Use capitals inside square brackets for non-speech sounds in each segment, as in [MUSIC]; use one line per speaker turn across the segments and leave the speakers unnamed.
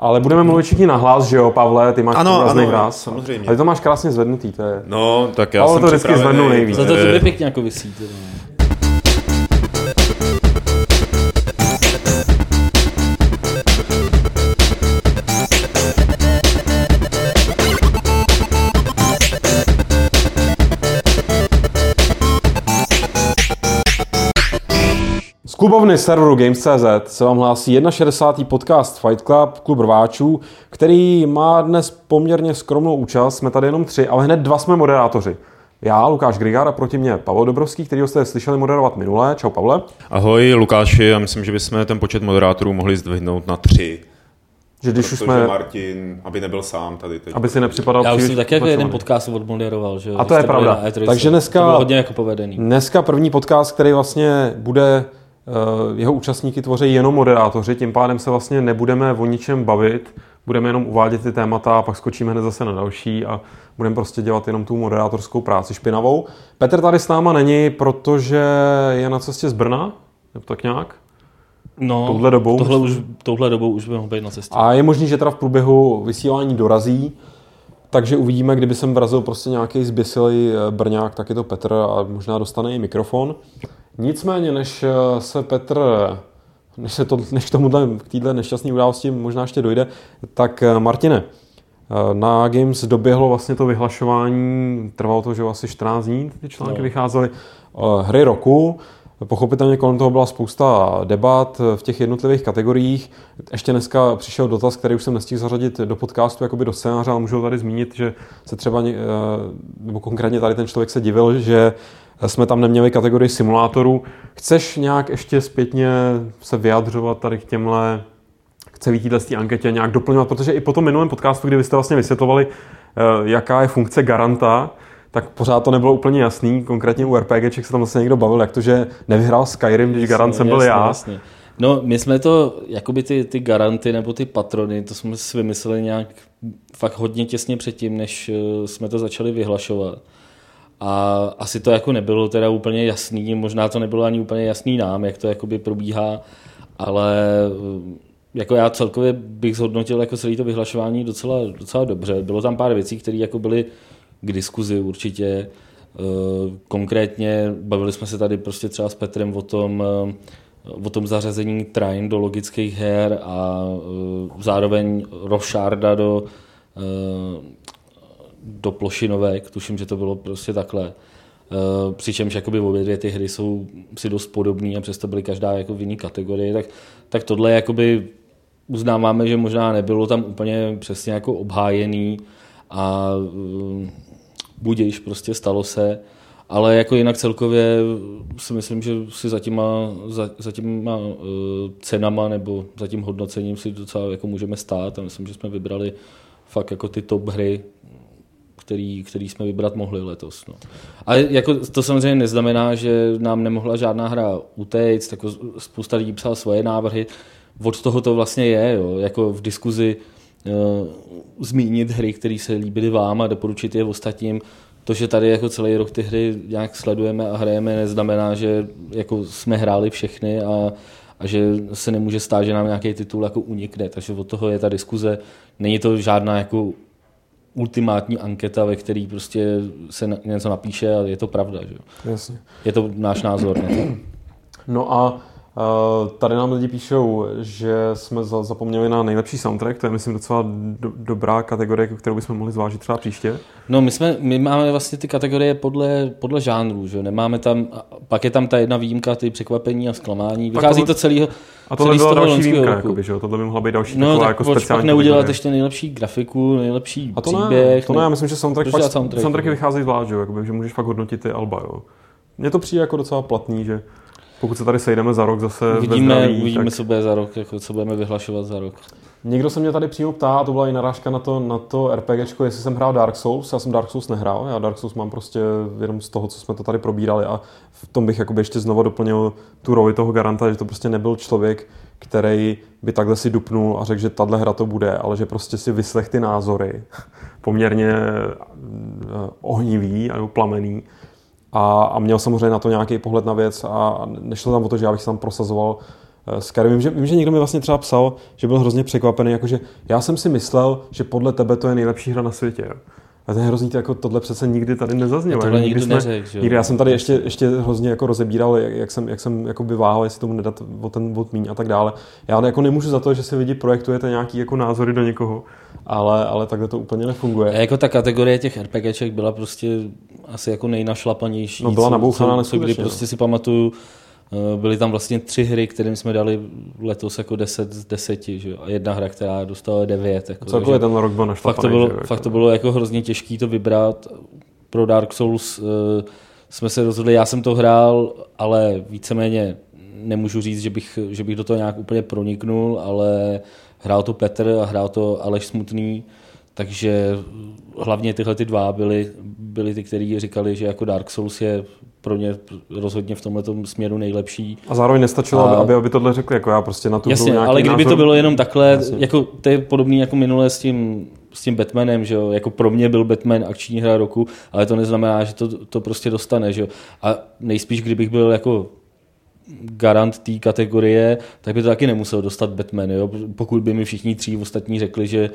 Ale budeme mluvit všichni nahlas, že jo, Pavle, ty máš
Ano, ano,
hlas.
samozřejmě.
Ale to máš krásně zvednutý, to je...
No, tak já
Ale
jsem
to vždycky zvednu nejvíc.
Za to tobě pěkně jako vysí. Teda.
Klubovny serveru Games.cz se vám hlásí 61. podcast Fight Club, klub rváčů, který má dnes poměrně skromnou účast. Jsme tady jenom tři, ale hned dva jsme moderátoři. Já, Lukáš Grigár a proti mě Pavel Dobrovský, který jste slyšeli moderovat minule. Čau Pavle.
Ahoj Lukáši, já myslím, že bychom ten počet moderátorů mohli zdvihnout na tři.
Že když už jsme,
Martin, aby nebyl sám tady teď.
aby si nepřipadal
Já už jsem taky jako jeden podcast odmoderoval, že jo?
A to je pravda.
E3.
Takže dneska-
To bylo hodně jako povedený.
Dneska první podcast, který vlastně bude, jeho účastníky tvoří jenom moderátoři, tím pádem se vlastně nebudeme o ničem bavit, budeme jenom uvádět ty témata a pak skočíme hned zase na další a budeme prostě dělat jenom tu moderátorskou práci špinavou. Petr tady s náma není, protože je na cestě z Brna, nebo tak nějak.
No,
touhle dobou
Tohle už, touhle dobou už by mohl být na cestě.
A je možný, že teda v průběhu vysílání dorazí, takže uvidíme, kdyby jsem vrazil prostě nějaký zběsilý eh, Brňák, tak je to Petr a možná dostane i mikrofon. Nicméně, než eh, se Petr, než, se to, než k tomuhle, k téhle nešťastné události možná ještě dojde, tak eh, Martine, eh, na Games doběhlo vlastně to vyhlašování, trvalo to, že asi 14 dní ty články
No.
vycházely, hry roku, Pochopitelně kolem toho byla spousta debat v těch jednotlivých kategoriích. Ještě dneska přišel dotaz, který už jsem nestihl zařadit do podcastu, jakoby do scénáře, ale můžu tady zmínit, že se třeba, eh, nebo konkrétně tady ten člověk se divil, že jsme tam neměli kategorii simulátorů. Chceš nějak ještě zpětně se vyjadřovat tady k těmhle k celé této anketě nějak doplňovat, protože i po tom minulém podcastu, kdy vy jste vlastně vysvětlovali, eh, jaká je funkce garanta, tak pořád to nebylo úplně jasný. Konkrétně u RPGček se tam zase někdo bavil, jak to, že nevyhrál Skyrim, když garant jsem byl
Jasně,
já.
Jasně. No, my jsme to, jakoby ty, ty garanty nebo ty patrony, to jsme si vymysleli nějak fakt hodně těsně předtím, než eh, jsme to začali vyhlašovat. A asi to jako nebylo teda úplně jasný, možná to nebylo ani úplně jasný nám, jak to jakoby probíhá, ale eh, jako já celkově bych zhodnotil jako celé to vyhlašování docela, docela dobře. Bylo tam pár věcí, které jako byly k diskuzi určitě. Eh, Konkrétně bavili jsme se tady prostě třeba s Petrem o tom, eh, o tom zařazení train do logických her a eh, zároveň rošárda do, do plošinovek, tuším, že to bylo prostě takhle. Přičemž jakoby obě dvě ty hry jsou si dost podobné a přesto byly každá jako v jiné kategorii, tak, tak tohle jakoby uznáváme, že možná nebylo tam úplně přesně jako obhájený a budiš, prostě stalo se, ale jako jinak celkově si myslím, že si za těma, za, za těma uh, cenama nebo za tím hodnocením si docela jako můžeme stát a myslím, že jsme vybrali fakt jako ty top hry, který, který jsme vybrat mohli letos. No. A jako to samozřejmě neznamená, že nám nemohla žádná hra utéct, jako spousta lidí psala svoje návrhy, od toho to vlastně je, jo, jako v diskuzi zmínit hry, které se líbily vám a doporučit je ostatním. To, že tady jako celý rok ty hry nějak sledujeme a hrajeme, neznamená, že jako jsme hráli všechny a, a že se nemůže stát, že nám nějaký titul jako unikne. Takže od toho je ta diskuze. Není to žádná jako ultimátní anketa, ve který prostě se něco napíše a je to pravda. Že?
Jasně.
Je to náš názor. Ne?
No a tady nám lidi píšou, že jsme za- zapomněli na nejlepší soundtrack, to je myslím docela do- dobrá kategorie, kterou bychom mohli zvážit třeba příště.
No my, jsme, my máme vlastně ty kategorie podle, podle žánrů, že nemáme tam, pak je tam ta jedna výjimka, ty překvapení a zklamání. Vychází
tohle-
to celého
A tohle
celý
byla další výjimka, jakoby, že? Tohle by mohla být další
No
taková
tak
jako
proč pak
speciální
neudělat ještě nejlepší grafiku, nejlepší
A to ne,
příběh.
to ne, já myslím, že soundtrack, pak, soundtracky
no?
vycházejí zvlášť, že, jakoby, že můžeš fakt hodnotit ty alba. Jo. Mně to přijde jako docela platný, že pokud se tady sejdeme za rok zase
Uvidíme,
ve zdraví,
uvidíme
tak...
co bude za rok, jako co budeme vyhlašovat za rok.
Někdo se mě tady přímo ptá, a to byla i narážka na to, na to RPGčko, jestli jsem hrál Dark Souls. Já jsem Dark Souls nehrál, já Dark Souls mám prostě jenom z toho, co jsme to tady probírali a v tom bych jakoby ještě znovu doplnil tu roli toho garanta, že to prostě nebyl člověk, který by takhle si dupnul a řekl, že tahle hra to bude, ale že prostě si vyslech ty názory poměrně eh, ohnivý nebo plamený a, a měl samozřejmě na to nějaký pohled na věc a nešlo tam o to, že já bych se tam prosazoval eh, Skyrim. Vím že, vím, že někdo mi vlastně třeba psal, že byl hrozně překvapený, jakože já jsem si myslel, že podle tebe to je nejlepší hra na světě. Jo. A to je hrozný, jako tohle přece nikdy tady nezaznělo.
tohle
Nikdy jsme-
neřekl, že
nikdy, já jsem tady ještě, ještě hrozně jako rozebíral, jak, jak jsem, jak jsem jako by váhal, jestli tomu nedat o ten bod míň a tak dále. Já jako nemůžu za to, že si lidi projektujete nějaký jako názory do někoho, ale, ale takhle to úplně nefunguje.
A jako ta kategorie těch RPGček byla prostě asi jako nejnašlapanější.
No, byla nabouchaná
co, co kdy
no.
prostě si pamatuju, byly tam vlastně tři hry, kterým jsme dali letos jako 10 z 10, že jo? a jedna hra, která dostala 9. Jako,
Celkově ten rok byl
fakt, to bylo,
že jo,
fakt
jako.
to bylo jako hrozně těžké to vybrat. Pro Dark Souls eh, jsme se rozhodli, já jsem to hrál, ale víceméně nemůžu říct, že bych, že bych do toho nějak úplně proniknul, ale hrál to Petr a hrál to Aleš Smutný, takže hlavně tyhle ty dva byly, byly ty, kteří říkali, že jako Dark Souls je pro ně rozhodně v tomhle směru nejlepší.
A zároveň nestačilo,
A-
aby, aby tohle řekli, jako já prostě na tu hru
Jasně,
nějaký
ale kdyby
názor...
to bylo jenom takhle,
Jasně.
jako, to je podobný jako minule s tím, s tím Batmanem, že jo? jako pro mě byl Batman akční hra roku, ale to neznamená, že to, to prostě dostane, že jo? a nejspíš, kdybych byl jako garant té kategorie, tak by to taky nemusel dostat Batman, jo? pokud by mi všichni tří ostatní řekli, že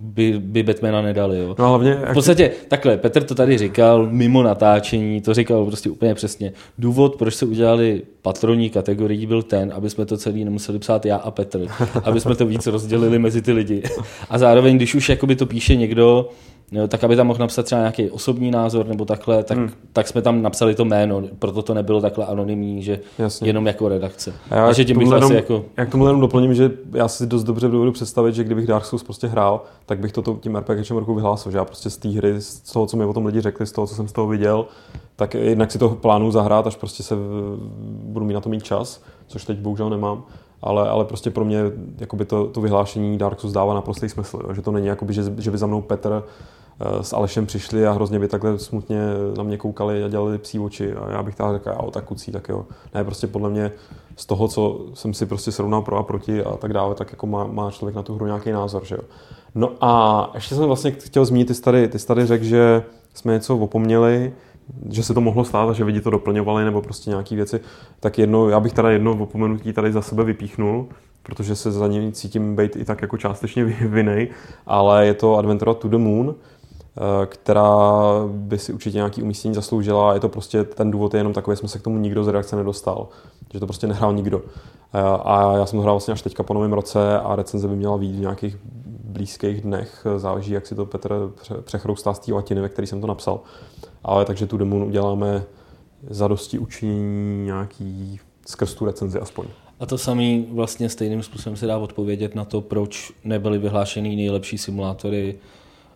by, by Batmana nedali. Jo?
No hlavně,
V podstatě takhle, Petr to tady říkal mimo natáčení, to říkal prostě úplně přesně. Důvod, proč se udělali patroní kategorií, byl ten, aby jsme to celý nemuseli psát já a Petr, aby jsme to víc rozdělili mezi ty lidi. A zároveň, když už jakoby to píše někdo, jo, tak aby tam mohl napsat třeba nějaký osobní názor nebo takhle, tak, hmm. tak jsme tam napsali to jméno, proto to nebylo takhle anonymní, že
Jasně.
jenom jako redakce.
A já
Takže tím bych
jenom,
jako...
Jak tomu jenom doplním, že já si dost dobře dovedu představit, že kdybych Dark Souls prostě hrál, tak bych to tím RPGčem roku vyhlásil, že já prostě z té hry, z toho, co mi o tom lidi řekli, z toho, co jsem z toho viděl, tak jednak si to plánuju zahrát, až prostě se budu mít na to mít čas, což teď bohužel nemám. Ale, ale prostě pro mě jakoby to, to vyhlášení Dark Souls dává naprostý smysl, jo? že to není jakoby, že, že by za mnou Petr s Alešem přišli a hrozně by takhle smutně na mě koukali a dělali psí oči a já bych tak řekl, jo, tak kucí, tak jo. Ne, prostě podle mě z toho, co jsem si prostě srovnal pro a proti a tak dále, tak jako má, má člověk na tu hru nějaký názor, že jo. No a ještě jsem vlastně chtěl zmínit, ty tady, ty tady řekl, že jsme něco opomněli, že se to mohlo stát a že lidi to doplňovali nebo prostě nějaké věci, tak jedno, já bych teda jedno opomenutí tady za sebe vypíchnul, protože se za něj cítím být i tak jako částečně [LAUGHS] vinej, ale je to Adventura to the Moon, eh, která by si určitě nějaký umístění zasloužila. Je to prostě, ten důvod je jenom takový, jsme se k tomu nikdo z redakce nedostal. Že to prostě nehrál nikdo. Eh, A já jsem to hrál vlastně až teďka po novém roce a recenze by měla být v nějakých blízkých dnech. Záleží, jak si to Petr pře- přechroustá z té latiny, ve který jsem to napsal. Ale takže tu demon uděláme za dosti učinění nějaký skrz tu recenzi aspoň.
A to samý vlastně stejným způsobem se dá odpovědět na to, proč nebyly vyhlášený nejlepší simulátory.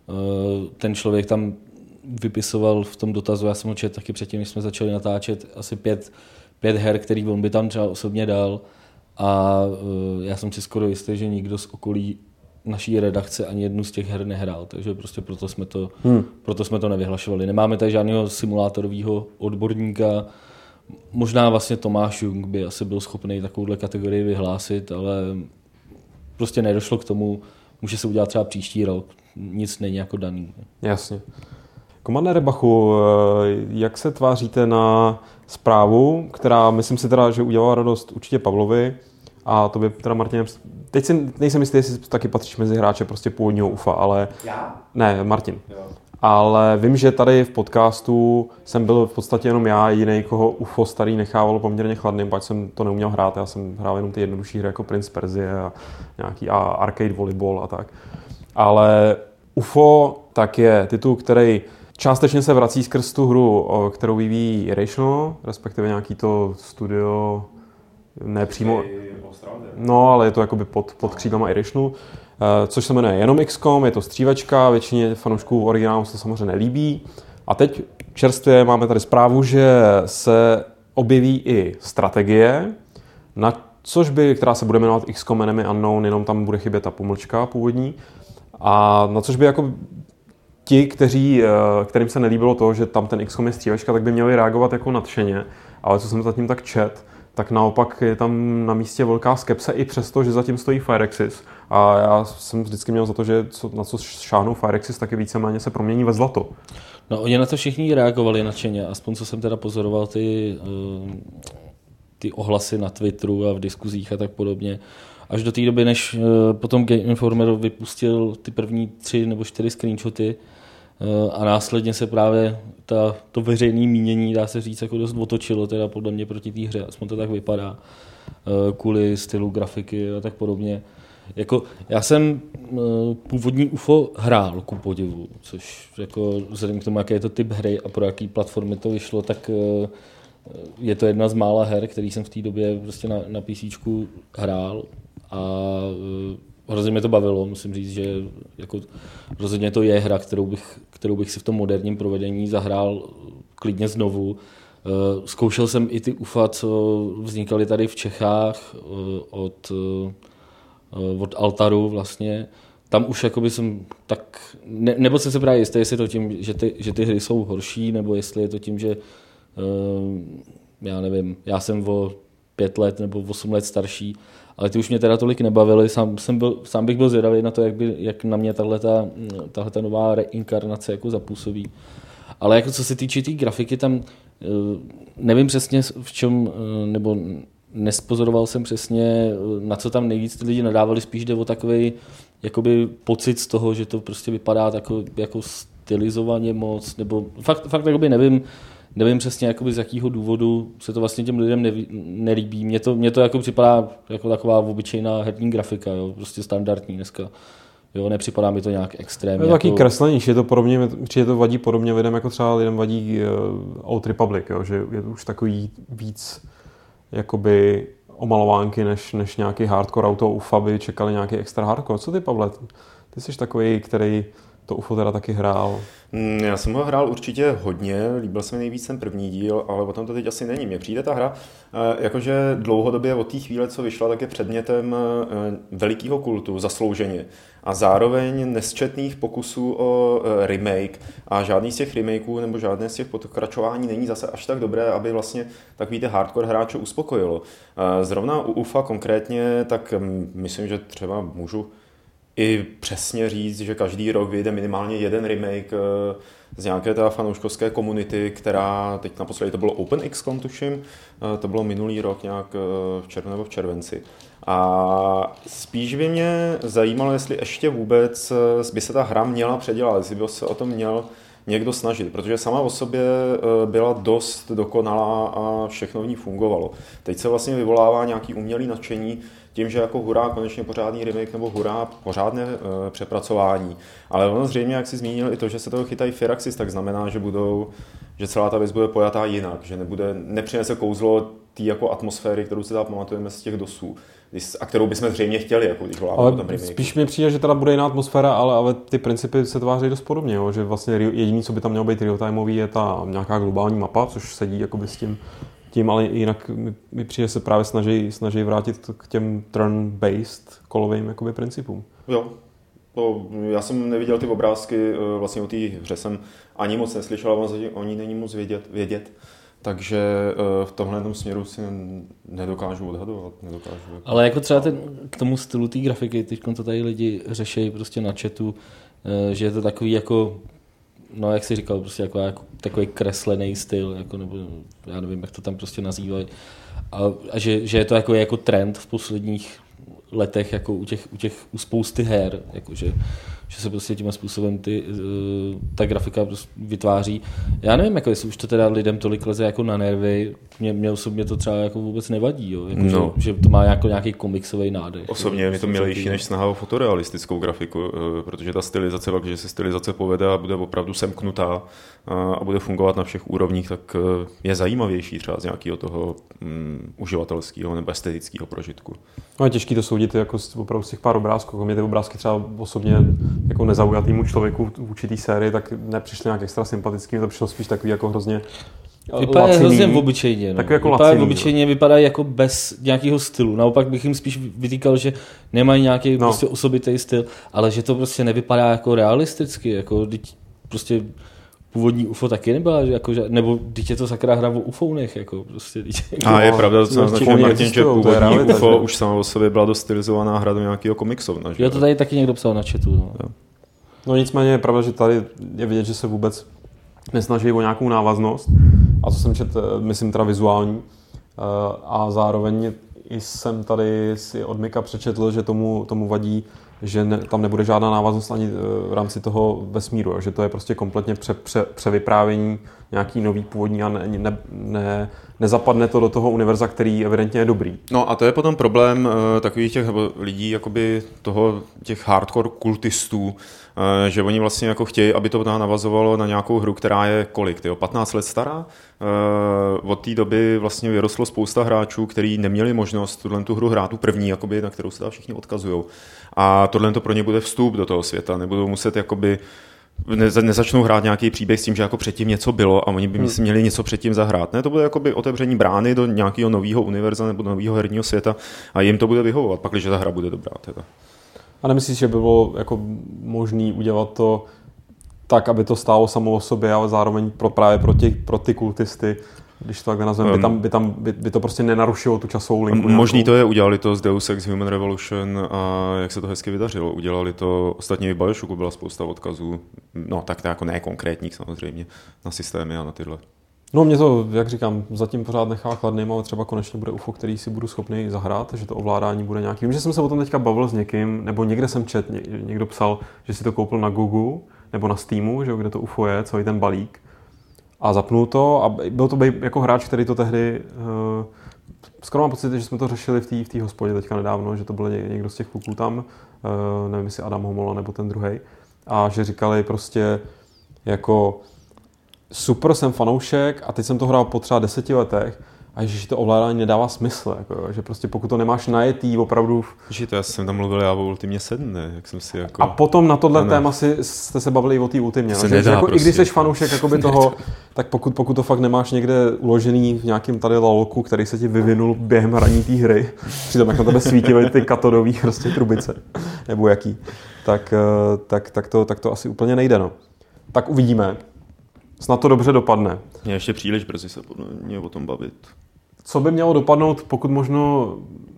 Eh, Ten člověk tam vypisoval v tom dotazu, já jsem ho četl taky předtím, než jsme začali natáčet, asi pět, pět her, který on by tam třeba osobně dal. A eh, já jsem si skoro jistý, že nikdo z okolí naší redakce ani jednu z těch her nehrál, takže prostě proto jsme to, hmm. proto jsme to nevyhlašovali. Nemáme tady žádného simulátorového odborníka, Možná vlastně Tomáš Jung by asi byl schopný takovouhle kategorii vyhlásit, ale prostě nedošlo k tomu. Může se udělat třeba příští rok. Nic není jako daný.
Jasně. Komandére Bachu, eh, jak se tváříte na zprávu, která myslím si teda, že udělala radost určitě Pavlovi a to by teda Martin, teď si nejsem jistý, jestli taky patříš mezi hráče prostě původního UFA, ale...
Já?
Ne, Martin.
Jo.
Ale vím, že tady v podcastu jsem byl v podstatě jenom já, jediný, koho UFO starý nechávalo poměrně chladným, pač jsem to neuměl hrát, já jsem hrál jenom ty jednodušší hry jako Prince Perzie a nějaký a arcade volleyball a tak. Ale UFO tak je titul, který částečně se vrací skrz tu hru, kterou vyvíjí Irrational, respektive nějaký to studio, ne přímo, No, ale je to jakoby pod, pod křídlama Irrational, eh, což se jmenuje jenom XCOM, je to střívačka, většině fanoušků originálu se to samozřejmě nelíbí. A teď čerstvě máme tady zprávu, že se objeví i strategie, na což by, která se bude jmenovat XCOM Enemy Unknown, jenom tam bude chybět ta pomlčka původní. A na což by jako ti, kteří, eh, kterým se nelíbilo to, že tam ten XCOM je střívačka, tak by měli reagovat jako nadšeně. Ale co jsem zatím tak čet, tak naopak je tam na místě velká skepse i přesto, že zatím stojí Firexis. A já jsem vždycky měl za to, že co, na co šáhnou Firexis, taky víceméně se promění ve zlato.
No oni na to všichni reagovali nadšeně, aspoň co jsem teda pozoroval ty, eh, ty ohlasy na Twitteru a v diskuzích a tak podobně. Až do té doby, než eh, potom Game Informer vypustil ty první tři nebo čtyři screenshoty eh, a následně se právě ta, to veřejné mínění, dá se říct, jako dost otočilo teda podle mě proti té hře, aspoň to tak vypadá, kvůli stylu grafiky a tak podobně. Jako, já jsem původní UFO hrál ku podivu, což jako vzhledem k tomu, jaký je to typ hry a pro jaký platformy to vyšlo, tak je to jedna z mála her, který jsem v té době prostě na, na PC hrál a uh, hrozně mě to bavilo, musím říct, že jako rozhodně to je hra, kterou bych, kterou bych si v tom moderním provedení zahrál klidně znovu. Uh, zkoušel jsem i ty UFA, co vznikaly tady v Čechách uh, od, od Altaru vlastně. Tam už jakoby jsem tak, ne, nebo jsem se právě jistý, jestli je to tím, že ty, že ty hry jsou horší, nebo jestli je to tím, že já nevím, já jsem o pět let nebo osm let starší, ale ty už mě teda tolik nebavily, sám, jsem byl, sám bych byl zvědavý na to, jak, by, jak na mě tahle ta nová reinkarnace jako zapůsobí. Ale jako co se týče té tý grafiky, tam eh, nevím přesně v čem, eh, nebo nespozoroval jsem přesně, eh, na co tam nejvíc ty lidi nadávali, spíš jde o takový jakoby pocit z toho, že to prostě vypadá tako, jako stylizovaně moc, nebo fakt, fakt jakoby nevím, nevím přesně, jakoby z jakého důvodu se to vlastně těm lidem neví, nelíbí. Mně to, mně to jako připadá jako taková obyčejná herní grafika, jo, prostě standardní dneska. Jo, nepřipadá mi to nějak extrémně.
Je to jako... kreslení, je to podobně, je to vadí podobně lidem, jako třeba lidem vadí uh, Old Republic, jo, že je to už takový víc jakoby omalovánky, než, než nějaký hardcore auto UFA by čekali nějaký extra hardcore. Co ty, Pavle? Ty jsi takový, který to UFO teda taky hrál?
Mm, já jsem ho hrál určitě hodně, líbil se mi nejvíc ten první díl, ale o tom to teď asi není. Mně přijde ta hra, eh, jakože dlouhodobě od té chvíle, co vyšla, tak je předmětem eh, velikého kultu, zaslouženě. A zároveň nesčetných pokusů o eh, remake a žádný z těch remakeů nebo žádné z těch pokračování není zase až tak dobré, aby vlastně takový ty hardcore hráče uspokojilo. Zrovna u UFA konkrétně, tak mm, myslím, že třeba můžu i přesně říct, že každý rok vyjde minimálně jeden remake eh, z nějaké té fanouškovské komunity, která teď naposledy to bylo OpenXCon, tuším, eh, to bylo minulý rok nějak eh, v červnu nebo v červenci. A spíš by mě zajímalo, jestli ještě vůbec by se ta hra měla předělat, jestli by se o tom měl někdo snažit, protože sama o sobě byla dost dokonalá a všechno v ní fungovalo. Teď se vlastně vyvolává nějaký umělý nadšení, tím, že jako hurá konečně pořádný remake nebo hurá pořádné uh, přepracování. Ale ono zřejmě, jak si zmínil, i to, že se toho chytají Firaxis, tak znamená, že budou, že celá ta věc bude pojatá jinak, že nebude, nepřinese kouzlo té jako atmosféry, kterou si tam pamatujeme z těch dosů a kterou bychom zřejmě chtěli, jako když voláme
ale Spíš mi přijde, že teda bude jiná atmosféra, ale, ale ty principy se tváří dost podobně, jo? že vlastně jediný, co by tam mělo být real-timeový, je ta nějaká globální mapa, což sedí jakoby s tím tím, ale jinak mi, mi přijde se právě snaží, snaží vrátit k těm turn-based kolovým jakoby, principům.
Jo, to, já jsem neviděl ty obrázky, eh, vlastně o té hře jsem ani moc neslyšel, ale o ní není moc vědět, vědět. Takže eh, v tomhle tom směru si nedokážu odhadovat. Nedokážu
jako... Ale jako třeba ten, k tomu stylu té grafiky, teď to tady lidi řeší prostě na chatu, eh, že je to takový jako no jak jsi říkal, prostě jako, jako takový kreslený styl, jako, nebo já nevím, jak to tam prostě nazývají. A, a že, že, je to jako, jako trend v posledních letech jako u, těch, u, těch, u spousty her, jako že, že se prostě tím způsobem ty, uh, ta grafika prostě vytváří. Já nevím, jako jestli už to teda lidem tolik leze jako na nervy, mě, mě osobně to třeba jako vůbec nevadí, jo? Jako, no. že, že, to má jako nějaký komiksový nádech.
Osobně je mi to milejší než snaha o fotorealistickou grafiku, uh, protože ta stylizace, že se stylizace povede a bude opravdu semknutá uh, a bude fungovat na všech úrovních, tak uh, je zajímavější třeba z nějakého toho um, uživatelského nebo estetického prožitku.
No je těžký to soudit jako z, opravdu z těch pár obrázků. Jako mě ty obrázky třeba osobně jako nezaujatýmu člověku v určitý sérii, tak nepřišly nějak extra sympatický, to přišlo spíš takový jako hrozně
Vypadá hrozně v obyčejně. No.
Tak jako
vypadá v obyčejně, vypadá jako bez nějakého stylu. Naopak bych jim spíš vytýkal, že nemají nějaký no. prostě osobitý styl, ale že to prostě nevypadá jako realisticky. Jako, prostě původní UFO taky nebyla, jako, že, nebo teď je to sakra hra o UFOnech, jako prostě. Teď, jako,
a je pravda, co naznačuje Martin, že původní realita, UFO že? už sama o sobě byla dost stylizovaná hra do nějakého komiksovna.
Jo, to tady taky někdo psal na chatu. No.
no nicméně je pravda, že tady je vidět, že se vůbec nesnaží o nějakou návaznost, a co jsem četl, myslím teda vizuální, a zároveň jsem tady si od Mika přečetl, že tomu, tomu vadí, že ne, tam nebude žádná návaznost ani eh, v rámci toho vesmíru, že to je prostě kompletně pře, pře, převyprávění nějaký nový původní a ne, ne, ne, nezapadne to do toho univerza, který evidentně je dobrý.
No a to je potom problém uh, takových těch lidí, jakoby toho, těch hardcore kultistů, uh, že oni vlastně jako chtějí, aby to navazovalo na nějakou hru, která je kolik, tyjo, 15 let stará. Uh, od té doby vlastně vyrostlo spousta hráčů, kteří neměli možnost tuhle tu hru hrát, tu první, jakoby, na kterou se tam všichni odkazují. A tohle to pro ně bude vstup do toho světa, nebudou muset jakoby ne, nezačnou hrát nějaký příběh s tím, že jako předtím něco bylo a oni by hmm. si měli něco předtím zahrát. Ne, to bude jakoby otevření brány do nějakého nového univerza nebo nového herního světa a jim to bude vyhovovat, pak, když ta hra bude dobrá. Teda.
A nemyslíš, že by bylo jako možný udělat to tak, aby to stálo samo o sobě, ale zároveň pro, právě pro, ty, pro ty kultisty když to tak nazveme, by, tam, by, tam, by, by to prostě nenarušilo tu časovou linku.
Možný to je, udělali to z Deus Ex Human Revolution a jak se to hezky vydařilo. Udělali to, ostatně i v Bioshocku byla spousta odkazů, no tak to jako ne konkrétních samozřejmě, na systémy a na tyhle.
No mě to, jak říkám, zatím pořád nechá chladným, ale třeba konečně bude UFO, který si budu schopný zahrát, že to ovládání bude nějaký. Vím, že jsem se o tom teďka bavil s někým, nebo někde jsem čet, někdo psal, že si to koupil na Google nebo na Steamu, že kde to UFO je, celý ten balík a zapnul to a byl to jako hráč, který to tehdy uh, skoro mám pocit, že jsme to řešili v té v hospodě teďka nedávno, že to byl někdo z těch kluků tam, uh, nevím jestli Adam Homola nebo ten druhý, a že říkali prostě jako super jsem fanoušek a teď jsem to hrál po třeba deseti letech a že to ovládání nedává smysl, jako, že prostě pokud to nemáš najetý opravdu...
Že to já jsem tam mluvil já o Ultimě 7, ne? Jak jsem si jako...
A potom na tohle téma si, jste se bavili i o té Ultimě, no? že, že jako, prostě. i když prostě. jsi fanoušek jakoby [LAUGHS] toho, tak pokud, pokud to fakt nemáš někde uložený v nějakém tady lalku, který se ti vyvinul během hraní té hry, [LAUGHS] přitom jak na tebe svítily ty katodové prostě trubice, nebo jaký, tak, eh, tak, tak, to, tak to asi úplně nejde, no. Tak uvidíme. Snad to dobře dopadne.
Je ještě příliš brzy se mě o tom bavit
co by mělo dopadnout, pokud možno,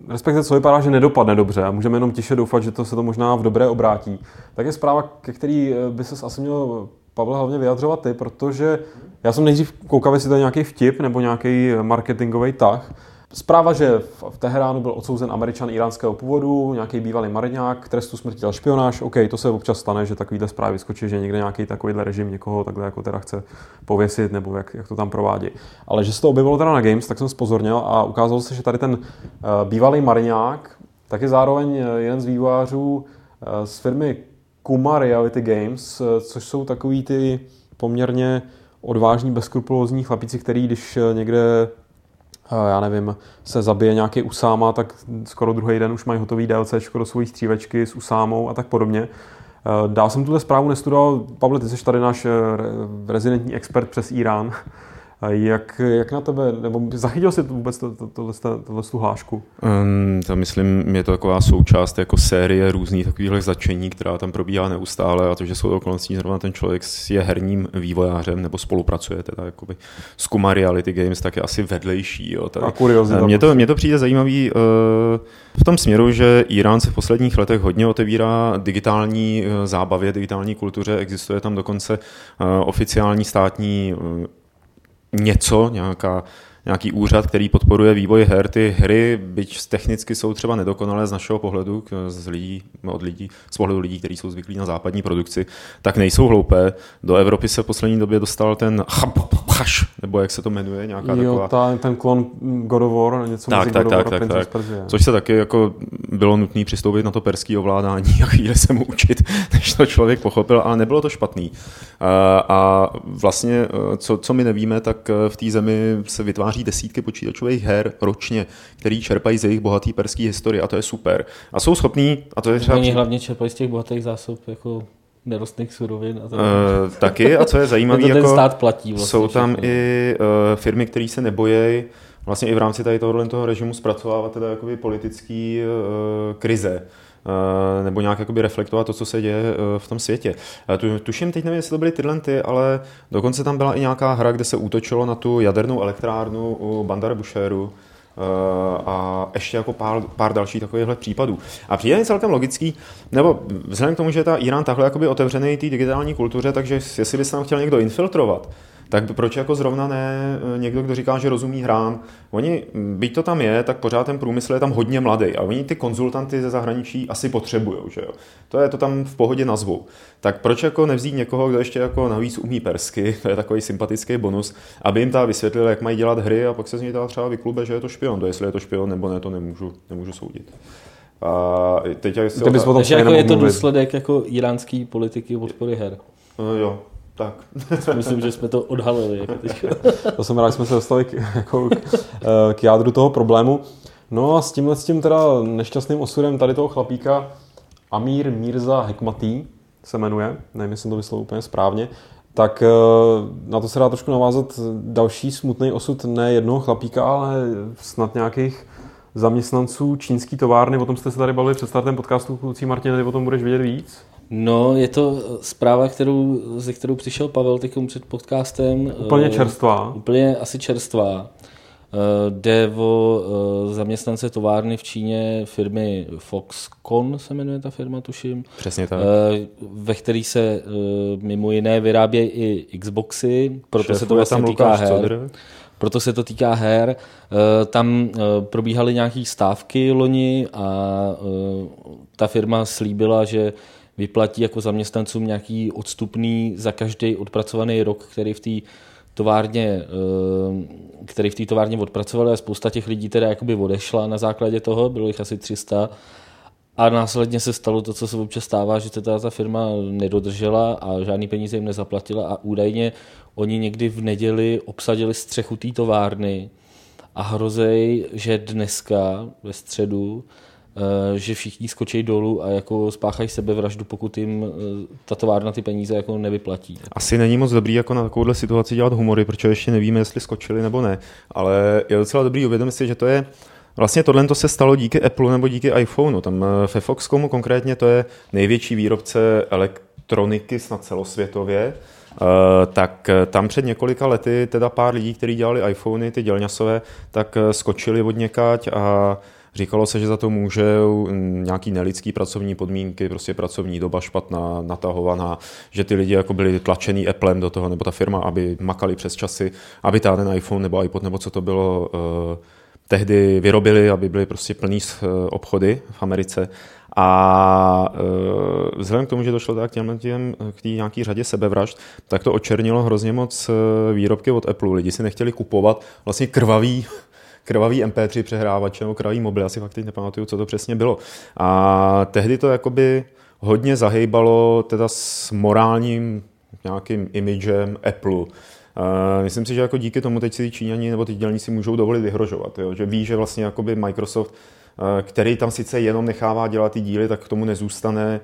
respektive co vypadá, že nedopadne dobře a můžeme jenom tiše doufat, že to se to možná v dobré obrátí, tak je zpráva, ke který eh, by se asi měl Pavel hlavně vyjadřovat ty, protože já jsem nejdřív koukal, jestli to je nějaký vtip nebo nějaký marketingový tah, Zpráva, že v Teheránu byl odsouzen američan iránského původu, nějaký bývalý mariňák, trestu smrti a špionáž. OK, to se občas stane, že takovýhle zprávy skočí, že někde nějaký takovýhle režim někoho takhle jako teda chce pověsit nebo jak, jak to tam provádí. Ale že se to objevilo teda na Games, tak jsem spozornil a ukázalo se, že tady ten uh, bývalý mariňák, tak je zároveň eh, jeden z vývojářů uh, z firmy Kuma Reality Games, což jsou takový ty poměrně odvážní, bezkrupulózní chlapíci, který když někde já nevím, se zabije nějaký Usáma, tak skoro druhý den už mají hotový DLC do svojí střívečky s Usámou a tak podobně. Dál jsem tuhle zprávu nestudoval. Pavle, ty jsi tady náš rezidentní expert přes Irán. Jak, jak na tebe, nebo zachytil jsi vůbec tohle tu hlášku?
Um, to myslím, je to taková součást jako série různých takových začení, která tam probíhá neustále a to, že jsou to okolností, zrovna ten člověk je herním vývojářem nebo spolupracuje teda jakoby s Kuma Reality Games, tak je asi vedlejší. Jo,
tady. A kuriozita.
Mně to, mně to přijde zajímavý uh, v tom směru, že Irán se v posledních letech hodně otevírá digitální uh, zábavě, digitální kultuře, existuje tam dokonce uh, oficiální státní uh, něco, nějaká, nějaký úřad, který podporuje vývoj her. Ty hry, byť technicky jsou třeba nedokonalé z našeho pohledu, z lidí, od lidí, z pohledu lidí, kteří jsou zvyklí na západní produkci, tak nejsou hloupé. Do Evropy se v poslední době dostal ten Hash, nebo jak se to jmenuje, nějaká
jo, taková... Ta, ten klon God of War, něco
tak, tak, tak, tak, tak. Což se taky jako bylo nutné přistoupit na to perský ovládání [LAUGHS] a chvíli se mu učit, než to člověk pochopil, ale nebylo to špatný. A, a vlastně, co, co my nevíme, tak v té zemi se vytváří desítky počítačových her ročně, který čerpají z jejich bohatý perský historie a to je super. A jsou schopní, a to je třeba...
Oni hlavně čerpají z těch bohatých zásob jako nerostných surovin. A
to... uh, taky, a co je [LAUGHS] zajímavé,
jako
ten
stát platí vlastně
jsou tam všechno. i uh, firmy, které se nebojí vlastně i v rámci tady tohohle toho režimu zpracovávat teda jakoby politický uh, krize nebo nějak jakoby reflektovat to, co se děje v tom světě. Tu, tuším, teď nevím, jestli to byly tyhle ty, ale dokonce tam byla i nějaká hra, kde se útočilo na tu jadernou elektrárnu u Bandar Busheru, Eh, a ještě jako pár, pár dalších takovýchhle případů. A přijde mi celkem logický, nebo vzhledem k tomu, že ta Irán takhle jakoby otevřený té digitální kultuře, takže jestli by se tam chtěl někdo infiltrovat, tak proč jako zrovna ne eh, někdo, kdo říká, že rozumí hrám? Oni, byť to tam je, tak pořád ten průmysl je tam hodně mladý a oni ty konzultanty ze zahraničí asi potřebují, že jo? To je to tam v pohodě nazvou. Tak proč jako nevzít někoho, kdo ještě jako navíc umí persky, [LAUGHS] to je takový sympatický bonus, aby jim ta vysvětlil, jak mají dělat hry a pak se z něj dá třeba vyklube, že je to špion. To jestli je to špion nebo ne, to nemůžu, nemůžu soudit.
A teď, jak o... Takže jako je to důsledek jako iránský politiky podpory her.
Uh, jo, tak. [LAUGHS]
Myslím, že jsme to odhalili. Jako
to jsem rád, že jsme se dostali k, jako, k, k jádru toho problému. No a s tímhle s tím teda nešťastným osudem tady toho chlapíka Amír Mirza Hekmatý se jmenuje, nevím, jestli jsem to vyslovil úplně správně, tak eh, na to se dá trošku navázat další smutný osud ne jednoho chlapíka, ale snad nějakých zaměstnanců čínský továrny. O tom jste se tady bavili před startem podcastu, kluci Martin, ty o tom budeš vědět víc?
No, je to zpráva, kterou, ze kterou přišel Pavel teď před podcastem.
Úplně čerstvá.
Úplně asi čerstvá. Eh, jde o eh, zaměstnance továrny v Číně firmy Foxconn se jmenuje ta firma, tuším.
Přesně tak.
Eh, ve který se mimo jiné vyrábějí i Xboxy, proto Šéfuje se to vlastně týká her. Codr. Proto se to týká her. Tam probíhaly nějaké stávky loni a ta firma slíbila, že vyplatí jako zaměstnancům nějaký odstupný za každý odpracovaný rok, který v té továrně, eh, který v té továrně odpracovali a spousta těch lidí teda jakoby odešla na základě toho, bylo jich asi 300 a následně se stalo to, co se občas stává, že se ta, firma nedodržela a žádný peníze jim nezaplatila a údajně oni někdy v neděli obsadili střechu té továrny a hrozej, že dneska ve středu že všichni skočí dolů a jako spáchají sebevraždu, pokud jim eh, ta továrna ty peníze jako nevyplatí.
Asi není moc dobrý jako na takovouhle situaci dělat humory, protože ještě nevíme, jestli skočili nebo ne, ale je docela dobrý uvědomit si, že to je Vlastně tohle to se stalo díky Apple nebo díky iPhoneu. Tam eh, ve Foxcomu konkrétně to je největší výrobce elektroniky snad celosvětově. Uh, tak tam před několika lety teda pár lidí, kteří dělali iPhony, ty dělňasové, tak skočili od někať a Říkalo se, že za to může nějaký nelidský pracovní podmínky, prostě pracovní doba špatná, natahovaná, že ty lidi jako byli tlačený Applem do toho, nebo ta firma, aby makali přes časy, aby ten iPhone nebo iPod nebo co to bylo, uh, tehdy vyrobili, aby byly prostě plný uh, obchody v Americe. A uh, vzhledem k tomu, že došlo tak těm, těm, k té nějaký řadě sebevražd, tak to očernilo hrozně moc výrobky od Apple. Lidi si nechtěli kupovat vlastně krvavý krvavý MP3 přehrávač nebo krvavý mobil, já si fakt teď nepamatuju, co to přesně bylo. A tehdy to jakoby hodně zahejbalo teda s morálním nějakým imidžem Apple. Uh, myslím si, že jako díky tomu teď si Číňani nebo ty dělníci můžou dovolit vyhrožovat, jo? že ví, že vlastně jakoby Microsoft, uh, který tam sice jenom nechává dělat ty díly, tak k tomu nezůstane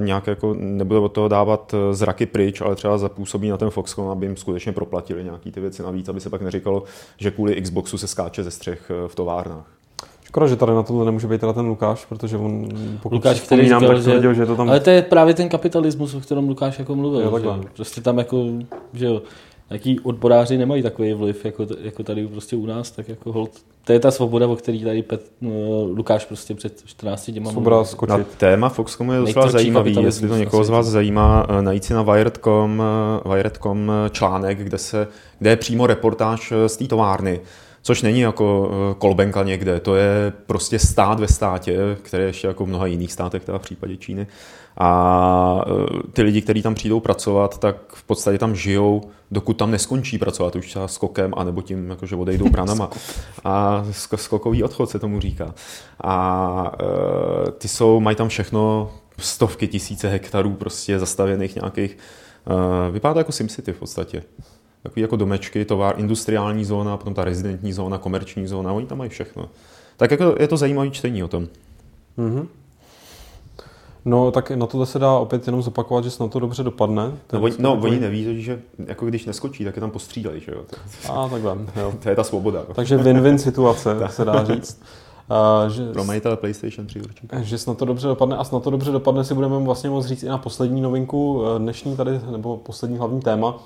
nějak jako nebude od toho dávat eh, zraky pryč, ale třeba zapůsobí na ten Foxconn, aby jim skutečně proplatili nějaký ty věci navíc, aby se pak neříkalo, že kvůli Xboxu se skáče ze střech eh, v továrnách.
Škoda, že tady na tohle nemůže být teda ten Lukáš, protože on,
pokud Lukáš, který říkal, tak že, viděl, že to tam... Ale to je právě ten kapitalismus, o kterém Lukáš jako mluvil. Jo, že prostě tam jako, že jo, jaký odboráři nemají takový vliv, jako, jako tady prostě u nás, tak jako hold. To je ta svoboda, o který tady Pet, no, Lukáš prostě před 14 děma
Svoboda skočit.
Na téma Foxcomu je docela zajímavý, jestli to někoho z vás zajímá, eh, najít si na Wired.com, eh, Wired.com eh, článek, kde, se, kde je přímo reportáž z té továrny což není jako kolbenka někde, to je prostě stát ve státě, který ještě jako v mnoha jiných státech, teda v případě Číny. A ty lidi, kteří tam přijdou pracovat, tak v podstatě tam žijou dokud tam neskončí pracovat už třeba skokem, anebo tím, jakože odejdou branama. [LAUGHS] A skokový odchod se tomu říká. A e, ty jsou, mají tam všechno stovky tisíce hektarů prostě zastavěných nějakých, e, vypadá to jako SimCity v podstatě. Takový jako domečky, továr, industriální zóna, potom ta rezidentní zóna, komerční zóna, oni tam mají všechno. Tak jako je to zajímavé čtení o tom. Mm-hmm.
No, tak na tohle se dá opět jenom zopakovat, že snad to dobře dopadne.
No, oni, no oni neví, že jako když neskočí, tak je tam postřílej, že jo?
A takhle, jo. [LAUGHS]
to je ta svoboda.
Takže win-win situace, [LAUGHS] se dá říct. [LAUGHS]
Uh, že, Pro majitele PlayStation 3 určitě.
Že snad to dobře dopadne a snad to dobře dopadne si budeme vlastně moct říct i na poslední novinku eh, dnešní tady, nebo poslední hlavní téma,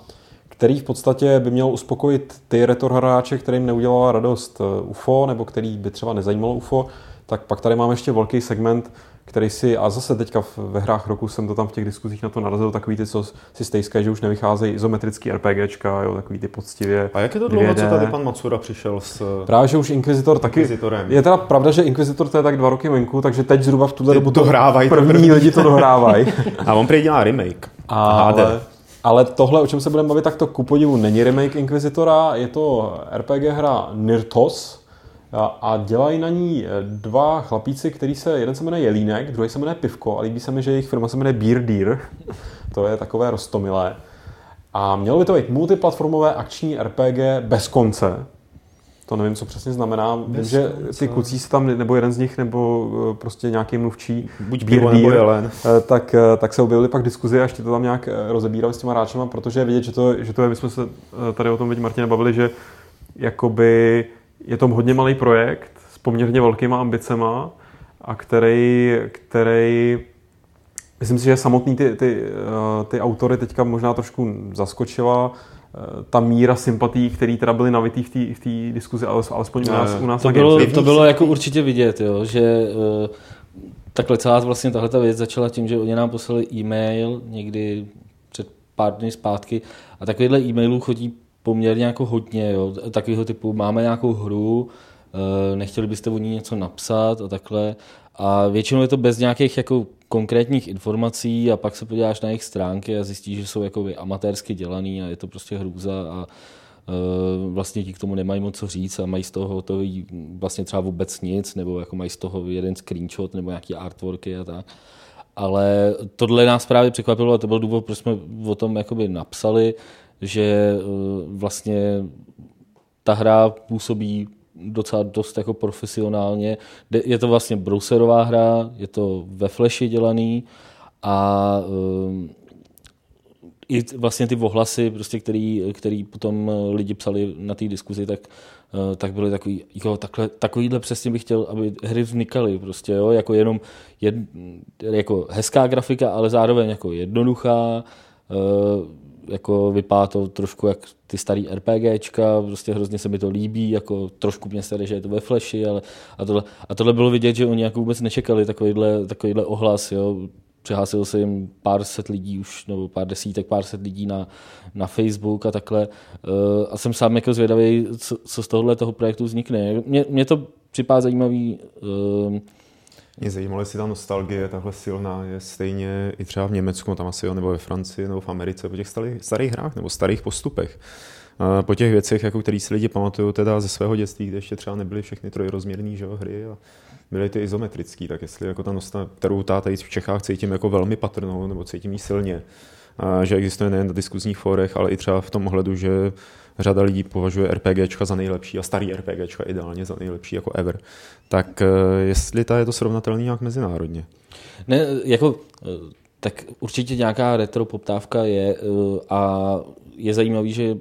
který v podstatě by měl uspokojit ty retro hráče, kterým neudělala radost eh, UFO, nebo který by třeba nezajímalo UFO, tak pak tady máme ještě velký segment, který si, a zase teďka ve hrách roku jsem to tam v těch diskuzích na to narazil, takový ty, co si stejské, že už nevycházejí izometrický RPGčka, jo, takový ty poctivě.
A jak je to dlouho, co tady pan Matsura přišel s
Právě, že už Inquisitor taky.
Inquisitorem.
Je teda pravda, že Inquisitor to je tak dva roky venku, takže teď zhruba v tuhle dobu to
dohrávají
první,
první.
lidi to dohrávají. [LAUGHS]
a on prý dělá remake.
Ale,
HD.
Ale tohle, o čem se budeme bavit, tak to ku podivu není remake Inquisitora, je to RPG hra Nirtos, a, dělají na ní dva chlapíci, který se, jeden se jmenuje Jelínek, druhý se jmenuje Pivko a líbí se mi, že jejich firma se jmenuje Beer Deer. [LAUGHS] to je takové rostomilé. A mělo by to být multiplatformové akční RPG bez konce. To nevím, co přesně znamená. Vím, že ty kluci se tam, nebo jeden z nich, nebo eh, prostě nějaký mluvčí,
Buď pivo nebo jelen.
eh, tak, eh, tak se objevily pak diskuzi a ještě to tam nějak rozebírali s těma hráčema, protože je vidět, že to, že to je, my jsme se tady o tom, vidím, Martine, bavili, že jakoby je to hodně malý projekt s poměrně velkýma ambicema a který, který myslím si, že samotný ty, ty, ty autory teďka možná trošku zaskočila ta míra sympatí, který teda byly navitý v té v diskuzi, ale- alespoň u nás, u nás
To bylo, to bylo jako určitě vidět, jo, že eh, takhle celá vlastně tahle ta věc začala tím, že oni nám poslali e-mail někdy před pár dny zpátky a takovýhle e-mailů chodí poměrně jako hodně, jo, takového typu máme nějakou hru, eh, nechtěli byste o ní něco napsat? a takhle. A většinou je to bez nějakých jako konkrétních informací a pak se podíváš na jejich stránky a zjistíš, že jsou jako amatérsky dělaný a je to prostě hrůza a Eh, vlastně ti k tomu nemají moc co říct a mají z toho hotový vlastně třeba vůbec nic, nebo jako mají z toho jeden screenshot nebo nějaký artworky a tak. Ale tohle nás právě překvapilo a to byl důvod, proč jsme o tom jakoby napsali, že eh, vlastně ta hra působí docela dost jako profesionálně. Je to vlastně browserová hra, je to ve Flashi dělaný a eh, i vlastně ty ohlasy, prostě, který, který potom lidi psali na té diskuzi, tak, eh, tak byly takový, jo, takhle, takovýhle přesně bych chtěl, aby hry vznikaly, prostě, jo, jako jenom jed, jako hezká grafika, ale zároveň jako jednoduchá, eh, jako vypadá to trošku jak ty starý RPGčka, prostě hrozně se mi to líbí, jako trošku mě se že je to ve flashi, ale a tohle, a tohle bylo vidět, že oni jako vůbec nečekali takovýhle, takovýhle ohlas, jo. Přihlásilo se jim pár set lidí už, nebo pár desítek, pár set lidí na, na Facebook a takhle. Eh, A jsem sám jako zvědavý, co, co z tohohle toho projektu vznikne. Mně, mně to připadá zajímavý, eh,
Mě zajímalo, jestli ta nostalgie takhle silná je stejně i třeba v Německu, tam asi jo, nebo ve Francii, nebo v Americe, po těch starých, starých hrách nebo starých postupech. Po těch věcech, jako který si lidi pamatují teda ze svého dětství, kde ještě třeba nebyly všechny trojrozměrné že hry a byly ty izometrický, tak jestli jako ta nostalgie, kterou ta tady v Čechách cítím jako velmi patrnou, nebo cítím ji silně, že existuje nejen na diskuzních fórech, ale i třeba v tom ohledu, že řada lidí považuje RPGčka za nejlepší a starý RPGčka ideálně za nejlepší jako ever. Tak eh, jestli ta je to srovnatelný nějak mezinárodně?
Ne, jako, eh, tak určitě nějaká retro poptávka je eh, a je zajímavý, že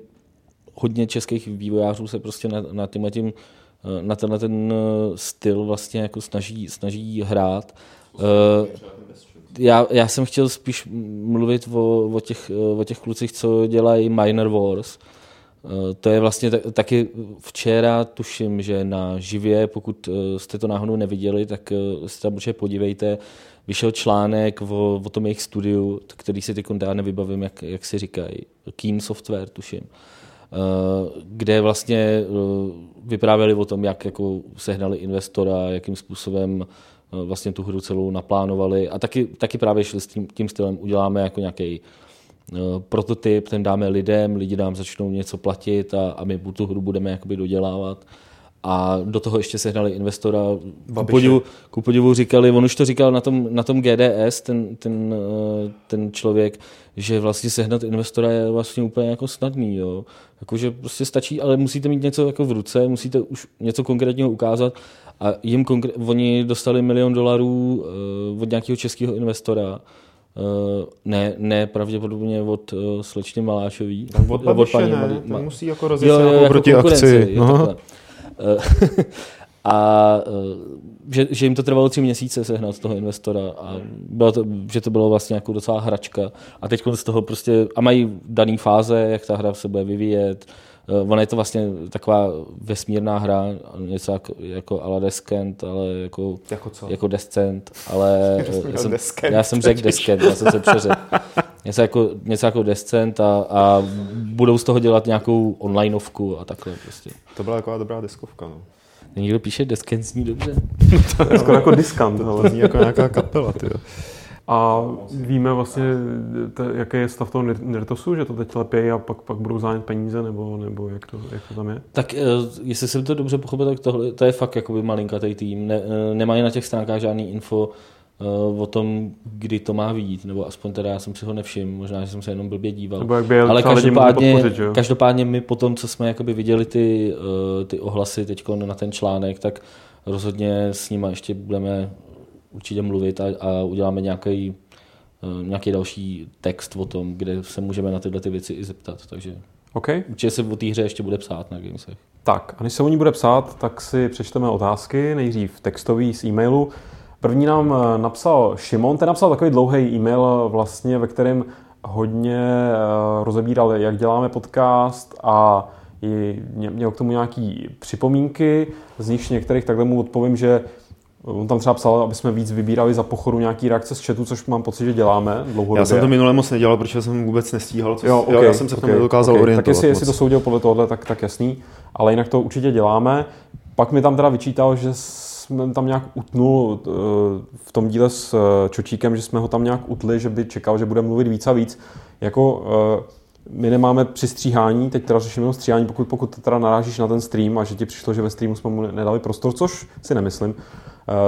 hodně českých vývojářů se prostě na, na tím, eh, na tenhle ten styl vlastně jako snaží, snaží hrát. Já, já jsem chtěl spíš mluvit o, o, těch, o těch klucích, co dělají Minor Wars. To je vlastně ta- taky včera, tuším, že na živě, pokud eh, jste to náhodou neviděli, tak eh, se tam určitě podívejte. Vyšel článek o, o tom jejich studiu, který si teď já nevybavím, jak, jak si říkají. Keen Software, tuším. Eh, kde vlastně eh, vyprávěli o tom, jak jako sehnali investora, jakým způsobem eh, vlastně tu hru celou naplánovali a taky, taky právě šli s tím, tím stylem, uděláme jako nějaký prototyp, ten dáme lidem, lidi nám začnou něco platit a, a my tu hru budeme jakoby dodělávat. A do toho ještě sehnali investora. Ku
Babiše.
podivu, ku podivu říkali, on už to říkal na tom, na tom GDS, ten, ten, eh, ten člověk, že vlastně sehnat investora je vlastně úplně jako snadný. Jo. Jakože prostě stačí, ale musíte mít něco jako v ruce, musíte už něco konkrétního ukázat. A jim konkr- oni dostali milion dolarů eh, od nějakého českého investora. Eh, ne, ne pravděpodobně od uh, slečny Malášový.
Tak od Babiše ne,
Malý-
ten
Ma-
musí jako rozjet se nějakou proti
konkurenci,
akci.
jo,
No.
takhle. Eh, [LAUGHS] a že, že, jim to trvalo tři měsíce sehnat toho investora a bylo to, že to bylo vlastně jako docela hračka a teď z toho prostě, a mají daný fáze, jak ta hra se bude vyvíjet, Uh, ona je to vlastně taková vesmírná hra, něco jako, jako ala Descent, ale jako,
jako, co?
jako Descent, ale [LAUGHS] já jsem, Descent, já jsem řekl Descent, já jsem se přeřekl. [LAUGHS] Něco jako, něco jako Descent a, a budou z toho dělat nějakou onlineovku a takhle prostě.
To byla taková dobrá deskovka, no.
Někdo píše Descent zní dobře.
to je skoro jako diskant,
ale zní jako nějaká kapela, tyjo.
A víme vlastně, te, jaký je stav toho Nirtosu, že to teď lepějí a pak, pak budou zájem peníze, nebo, nebo jak, to, jak to tam je?
Tak eh, jestli jsem to dobře pochopil, tak tohle, to je fakt jakoby malinkatý tým. Ne, eh, nemají na těch stránkách žádný info eh, o tom, kdy to má vyjít, nebo aspoň teda já jsem si ho nevšiml, možná, že jsem se jenom blbě díval.
Nebo jak by
Ale každopádně, podpořit, každopádně my potom, co jsme jakoby viděli ty, ty ohlasy teď na ten článek, tak rozhodně s nimi ještě budeme určitě mluvit a, a uděláme nějaký, uh, nějaký další text o tom, kde se můžeme na tyhle ty věci i zeptat. Takže
okay.
určitě se o té hře ještě bude psát na Gamesech.
Tak a než se o ní bude psát, tak si přečteme otázky, nejdřív textový z e-mailu. První nám eh, napsal Šimon, ten napsal takový dlouhý e-mail vlastně, ve kterém hodně rozebíral, jak děláme podcast a měl k tomu nějaký připomínky, z nich některých takhle mu odpovím, že On tam třeba psal, aby jsme víc vybírali za pochodu nějaký reakce z chatu, což mám pocit, že děláme dlouhodobě.
Já jsem to minule moc nedělal, protože jsem vůbec nestíhal. Co jo, okay, jo, já jsem se okay, v tom nedokázal okay. orientovat.
Tak jestli, jestli to soudil podle tohohle, tak, tak jasný. Ale jinak to určitě děláme. Pak mi tam teda vyčítal, že jsme tam nějak utnul eh, v tom díle s eh, Čočíkem, že jsme ho tam nějak utli, že by čekal, že bude mluvit víc a víc. Jako eh, my nemáme při stříhání, teď teda řešíme jenom stříhání, pokud, pokud teda narážíš na ten stream a že ti přišlo, že ve streamu jsme mu nedali prostor, což si nemyslím,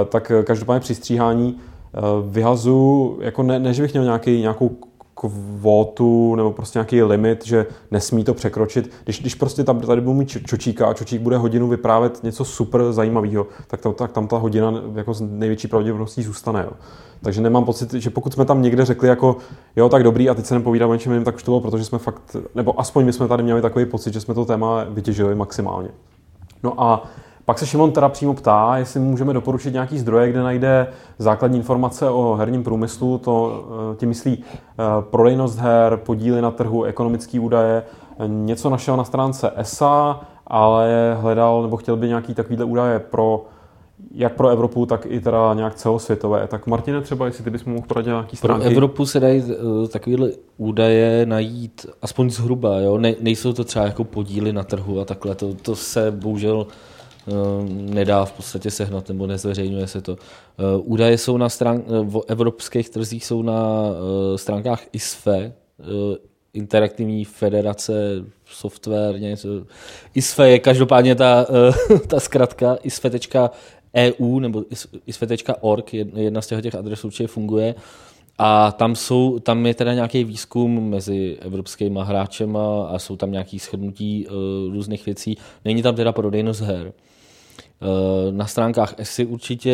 tak každopádně při stříhání eh, vyhazu, jako ne, ne že bych měl nějaký, nějakou kvótu nebo prostě nějaký limit, že nesmí to překročit. Když, když prostě tam, tady budu mít čočíka a čočík bude hodinu vyprávět něco super zajímavého, tak, to, tak tam ta hodina jako s největší pravděpodobností zůstane. Jo. Takže nemám pocit, že pokud jsme tam někde řekli jako jo, tak dobrý a teď se nepovídáme o něčem tak už to bylo, protože jsme fakt, nebo aspoň my jsme tady měli takový pocit, že jsme to téma vytěžili maximálně. No a pak se Šimon teda přímo ptá, jestli můžeme doporučit nějaký zdroje, kde najde základní informace o herním průmyslu, to eh, tím myslí eh, prodejnost her, podíly na trhu, ekonomické údaje. Něco našel na stránce ESA, ale hledal nebo chtěl by nějaký takovýhle údaje pro jak pro Evropu, tak i teda nějak celosvětové. Tak Martine, třeba, jestli ty bys mohl poradit nějaký stránky.
Pro Evropu se dají uh, takovéhle údaje najít aspoň zhruba, jo? Ne, nejsou to třeba jako podíly na trhu a takhle, to, to se bohužel Eh, nedá v podstatě sehnat nebo nezveřejňuje se to. Eh, údaje jsou na strán, eh, v evropských trzích jsou na stránkách ISFE, Interaktivní federace software, něco. ISFE je každopádně ta, [LAUGHS] ta zkratka isfe.eu nebo isfe.org, jedna z těch adres určitě funguje. A tam, jsou, tam je teda nějaký výzkum mezi evropskými hráčema a jsou tam nějaké shrnutí uh, různých věcí. Není tam teda prodejnost her. Eh, na stránkách ESI určitě,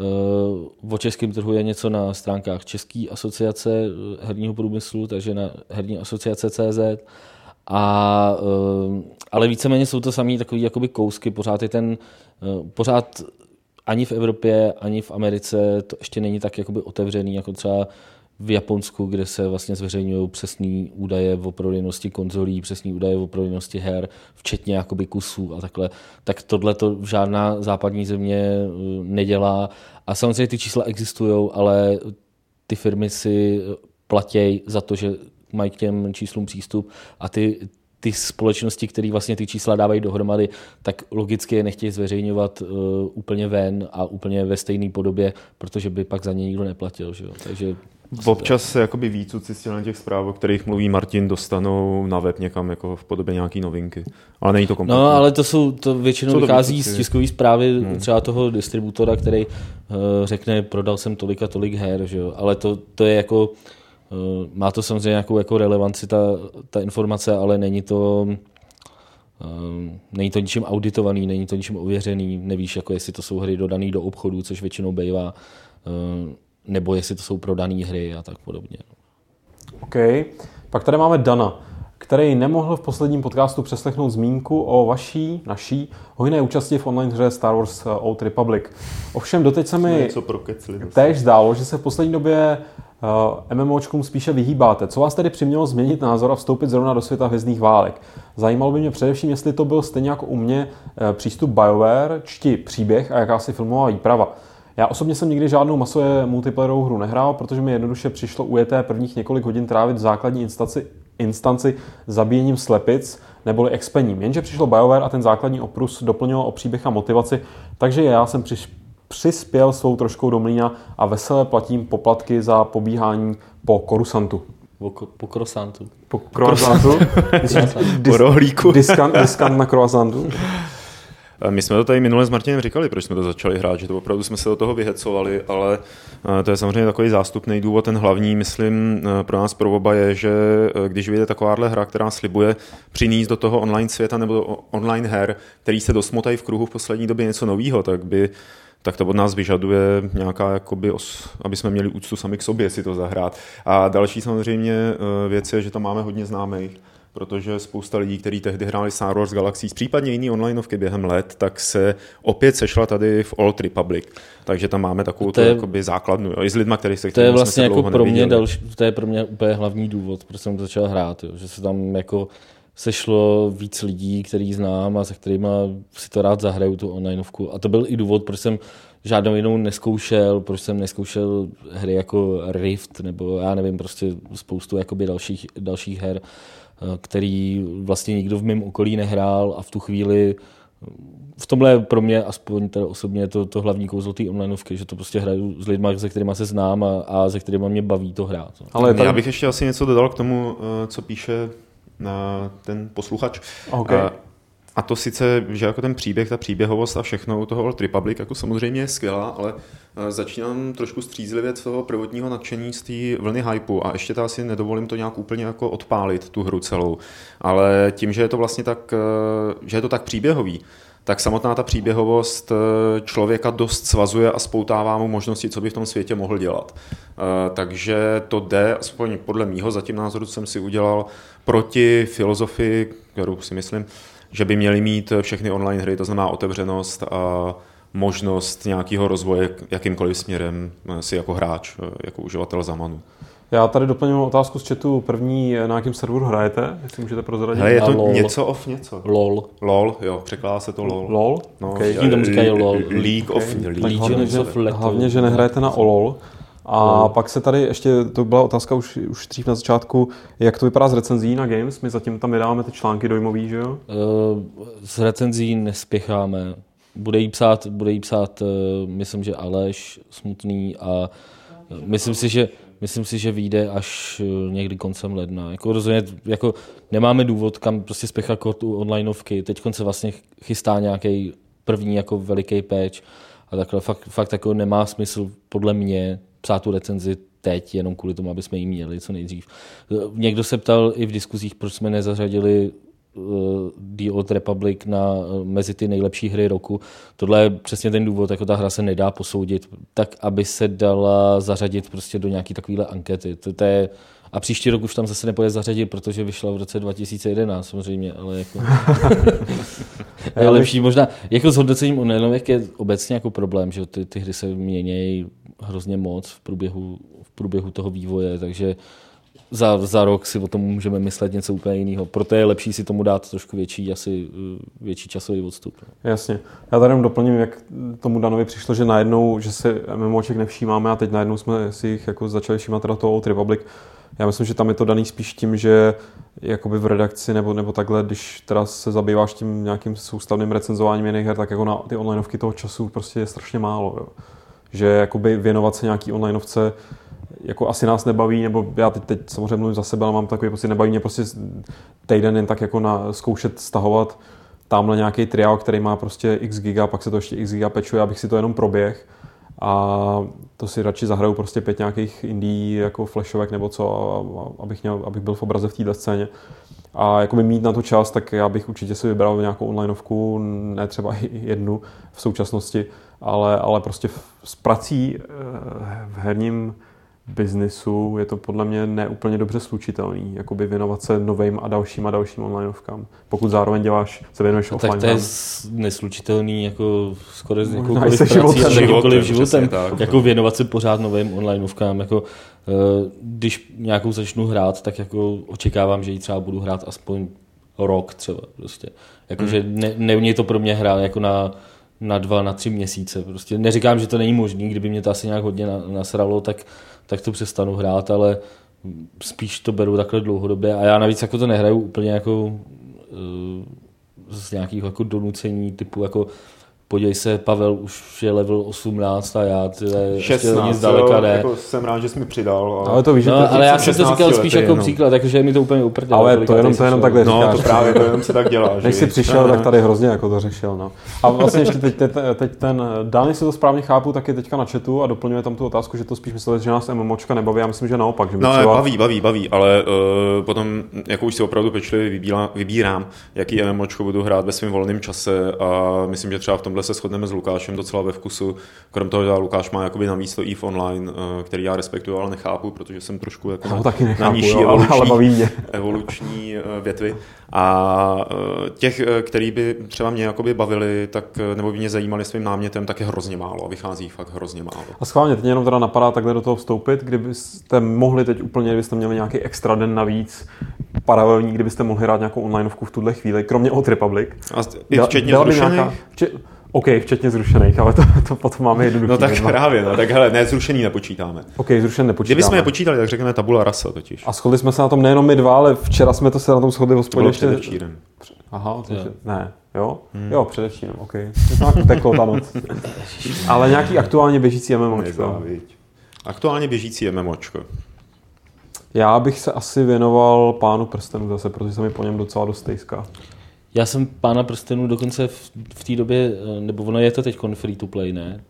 eh, o českém trhu je něco na stránkách České asociace eh, herního průmyslu, takže na herní asociace CZ. A, ale víceméně jsou to samé takové jakoby kousky, pořád je ten, pořád ani v Evropě, ani v Americe to ještě není tak jakoby otevřený, jako třeba v Japonsku, kde se vlastně zveřejňují přesné údaje o prodejnosti konzolí, přesné údaje o prodejnosti her, včetně jakoby kusů a takhle, tak tohle to žádná západní země eh, nedělá. A samozřejmě ty čísla existují, ale ty firmy si platějí za to, že mají k těm číslům přístup a ty, ty společnosti, které vlastně ty čísla dávají dohromady, tak logicky je nechtějí zveřejňovat uh, úplně ven a úplně ve stejné podobě, protože by pak za ně nikdo neplatil. Že jo? Takže
Občas se jakoby výcuci z těch zpráv, o kterých mluví Martin, dostanou na web někam jako v podobě nějaký novinky. Ale není to kompletní.
No, ale to jsou, to většinou to vychází výcuci? z tiskové zprávy hmm. třeba toho distributora, který uh, řekne, prodal jsem tolik a tolik her, že jo? ale to, to je jako, má to samozřejmě nějakou jako relevanci ta, ta informace, ale není to, uh, není to ničím auditovaný, není to ničím ověřený, nevíš, jako jestli to jsou hry dodané do obchodu, což většinou bývá. Uh, nebo jestli to jsou prodané hry a tak podobně.
OK. Pak tady máme Dana, který nemohl v posledním podcastu přeslechnout zmínku o vaší, naší hojné účasti v online hře Star Wars Old Republic. Ovšem doteď se mi též zdálo, že se v poslední době Uh, MMOčkům spíše vyhýbáte. Co vás tedy přimělo změnit názor a vstoupit zrovna do světa hvězdných válek? Zajímalo by mě především, jestli to byl stejně jako u mě uh, přístup BioWare, čti příběh a jakási filmová výprava. Já osobně jsem nikdy žádnou masové multiplayerovou hru nehrál, protože mi jednoduše přišlo ujeté prvních několik hodin trávit v základní instanci, instanci zabíjením slepic neboli expením. Jenže přišlo BioWare a ten základní oprus doplnil o příběh a motivaci, takže já jsem přiš, přispěl svou troškou do mlína a veselé platím poplatky za pobíhání po Korusantu.
Po, po croissantu.
Po croissantu?
po rohlíku.
Diskant, diskant na croissantu?
My jsme to tady minule s Martinem říkali, proč jsme to začali hrát, že to opravdu jsme se do toho vyhecovali, ale eh, to je samozřejmě takový zástupný důvod. Ten hlavní, myslím, eh, pro nás pro oba je, že eh, když vyjde takováhle hra, která slibuje přinést do toho online světa nebo do online her, který se dosmotají v kruhu v poslední době něco nového, tak by tak to od nás vyžaduje nějaká, jakoby, aby jsme měli úctu sami k sobě si to zahrát. A další samozřejmě věc je, že tam máme hodně známých protože spousta lidí, kteří tehdy hráli Star Wars Galaxies, případně jiný onlineovky během let, tak se opět sešla tady v Old Republic. Takže tam máme takovou to je, jakoby základnu, jo, i s lidma, který se
To je vlastně jako pro mě další, to je pro mě úplně hlavní důvod, proč jsem začal hrát, jo, že se tam jako sešlo víc lidí, který znám a se kterými si to rád zahraju, tu onlineovku. A to byl i důvod, proč jsem žádnou jinou neskoušel, proč jsem neskoušel hry jako Rift, nebo já nevím, prostě spoustu jakoby dalších, dalších her, Eh, který vlastně nikdo v mém okolí nehrál a v tu chvíli v tomhle je pro mě aspoň teda osobně to, to hlavní kouzlo té onlineovky, že to prostě hraju s lidmi, se kterými se znám a, a se kterými mě baví to hrát.
Ale tady... já bych ještě asi něco dodal k tomu, eh, co píše na ten posluchač.
Okay.
A, a to sice, že jako ten příběh, ta příběhovost a všechno u toho Old Republic jako samozřejmě je skvělá, ale Eh, začínám trošku střízlivět toho prvotního nadšení z té vlny hypu a ještě to asi nedovolím to nějak úplně jako odpálit, tu hru celou. Ale tím, že je to vlastně tak, eh, že je to tak příběhový, tak samotná ta příběhovost eh, člověka dost svazuje a spoutává mu možnosti, co by v tom světě mohl dělat. Takže to jde, aspoň podle mýho zatím názoru, co jsem si udělal, proti filozofii, kterou si myslím, že by měly mít všechny online hry, to znamená otevřenost a možnost nějakého rozvoje jakýmkoliv směrem eh, si jako hráč, eh, jako uživatel zamanu.
Já tady doplním otázku z chatu. První, na jakém serveru hrajete? Jestli můžete prozradit.
Hele, je to LOL. něco of něco.
LOL.
LOL, jo, překládá se to LOL.
LOL?
No,
okay.
Všichni tomu říkají LOL.
League of,
okay.
League.
Hlavně, že, hlavně, že nehrajete na OLOL. A no. pak se tady ještě, to byla otázka už, už dřív na začátku, jak to vypadá s recenzí na Games? My zatím tam vydáváme ty články dojmový, že jo?
Uh, s recenzí nespěcháme bude jí psát, bude jí psát eh, myslím, že Aleš Smutný a eh, myslím si, že myslím si, že vyjde až eh, někdy koncem ledna. Jako rozhodně, jako nemáme důvod, kam prostě spěchat kort u onlineovky. Teď se vlastně chystá nějaký první jako veliký patch a takhle fakt, fakt jako nemá smysl podle mě psát tu recenzi teď, jenom kvůli tomu, aby jsme ji měli co nejdřív. Někdo se ptal i v diskuzích, proč jsme nezařadili Eh, The Old Republic na, eh, mezi ty nejlepší hry roku. Tohle je přesně ten důvod, jako ta hra se nedá posoudit, tak aby se dala zařadit prostě do nějaký takovéhle ankety. To, to je, a příští rok už tam zase nepůjde zařadit, protože vyšla v roce 2011 samozřejmě, ale jako... [LAUGHS] je lepší možná, jako s hodnocením onlineovek je obecně jako problém, že ty, ty hry se mění hrozně moc v průběhu, v průběhu toho vývoje, takže za, za rok si o tom můžeme myslet něco úplně jiného. Proto je lepší si tomu dát trošku větší, asi eh, větší časový odstup.
Jasně. Já tady jenom doplním, jak tomu Danovi přišlo, že najednou, že se MMOček nevšímáme a teď najednou jsme si jich jako začali všímat teda toho Old Republic. Já myslím, že tam je to daný spíš tím, že jakoby v redakci nebo, nebo takhle, když teda se zabýváš tím nějakým soustavným recenzováním jiných her, tak jako na ty onlineovky toho času prostě je strašně málo. Jo. Že jakoby věnovat se nějaký onlineovce jako asi nás nebaví, nebo já teď, teď samozřejmě mluvím za sebe, ale mám takový prostě nebaví mě prostě týden jen tak jako na, zkoušet stahovat tamhle nějaký triál, který má prostě x giga, pak se to ještě x giga pečuje, abych si to jenom proběh a to si radši zahraju prostě pět nějakých indie jako flashovek nebo co, abych, měl, abych byl v obraze v této scéně. A jako by mít na to čas, tak já bych určitě si vybral nějakou onlineovku, ne třeba jednu v současnosti, ale, ale prostě s prací eh, v herním biznisu je to podle mě neúplně dobře slučitelný, jakoby věnovat se novým a dalším a dalším onlineovkám. Pokud zároveň děláš, se věnuješ
No,
offline.
tak to je neslučitelný jako skoro s jakoukoliv prací a
životem.
s jakýmkoliv
Životem, tak.
Jako věnovat se pořád novým onlineovkám. Jako, eh, když nějakou začnu hrát, tak jako očekávám, že ji třeba budu hrát aspoň rok třeba. Prostě. Jako,
Hmm.
že ne, není to pro mě hra jako na, na dva, na tři měsíce. Prostě neříkám, že to není možný, kdyby mě to asi nějak hodně na- nasralo, tak, tak to přestanu hrát, ale spíš to beru takhle dlouhodobě a já navíc jako to nehraju úplně jako eh, z nějakých jako donucení typu jako podívej se, Pavel už je level 18 a já tyhle, ještě
16,
nic zdaleka
jo,
ne.
jako jsem rád, že jsi mi přidal.
Ale to víš, že to,
No, ale já
jsem
to
16
říkal spíš jako
no.
příklad, jakože je mi to úplně uprdele.
Ale to jenom- to jenom takhle
No,
říkáš.
to právě, to jenom se tak dělá. [LAUGHS]
Než
že
jsi přišel, tak tady hrozně jako to řešil. No. A vlastně ještě teď, teď, teď ten Dan, jestli to správně chápu, tak je teďka na chatu a doplňuje tam tu otázku, že to spíš myslel, že nás MMOčka nebaví. Já myslím, že naopak. Že
No,
třeba...
baví, baví, baví, ale uh, potom, jako už si opravdu pečlivě vybírám, vybírám, jaký MMOčko budu hrát ve svém volném čase a myslím, že třeba v tomhle se shodneme s Lukášem docela ve vkusu. Krom toho, že Lukáš má jakoby navíc to EVE Online, uh, který já respektuju, ale nechápu, protože jsem trošku jako na,
taky
na
nechápu,
nižší
jo, ale, ale
evoluční,
baví mě. [LAUGHS]
evoluční uh, větvy. A uh, těch, eh, který by třeba mě jakoby bavili, tak, eh, nebo by mě zajímali svým námětem, tak je hrozně málo a vychází fakt hrozně málo.
A schválně, teď jenom teda napadá takhle do toho vstoupit, kdybyste mohli teď úplně, kdybyste měli nějaký extra den navíc, paralelní, kdybyste mohli hrát nějakou onlineovku v tuhle chvíli, kromě Old Republic.
A i včetně zrušených?
nějaká- vče- OK, včetně zrušených, ale to, to potom máme jednoduchý.
No tak
jedna.
právě, no, tak hele, ne, zrušený nepočítáme.
OK, zrušen nepočítáme.
Kdybychom je počítali, tak řekneme tabula rasa totiž.
A shodli jsme se na tom nejenom my dva, ale včera jsme to se na tom shodli v
To
hospodě
bylo
ještě.
předevčírem.
Aha, to je, ne, jo? Hmm. Jo, především, OK. To teklo ta noc. ale nějaký aktuálně běžící MMOčko.
Aktuálně běžící MMOčko.
Já bych se asi věnoval pánu prstenu zase, protože se mi po něm docela dost stejská.
Já jsem pána prstenů dokonce v, v té době, eh, nebo ono je to teď free to play, ne?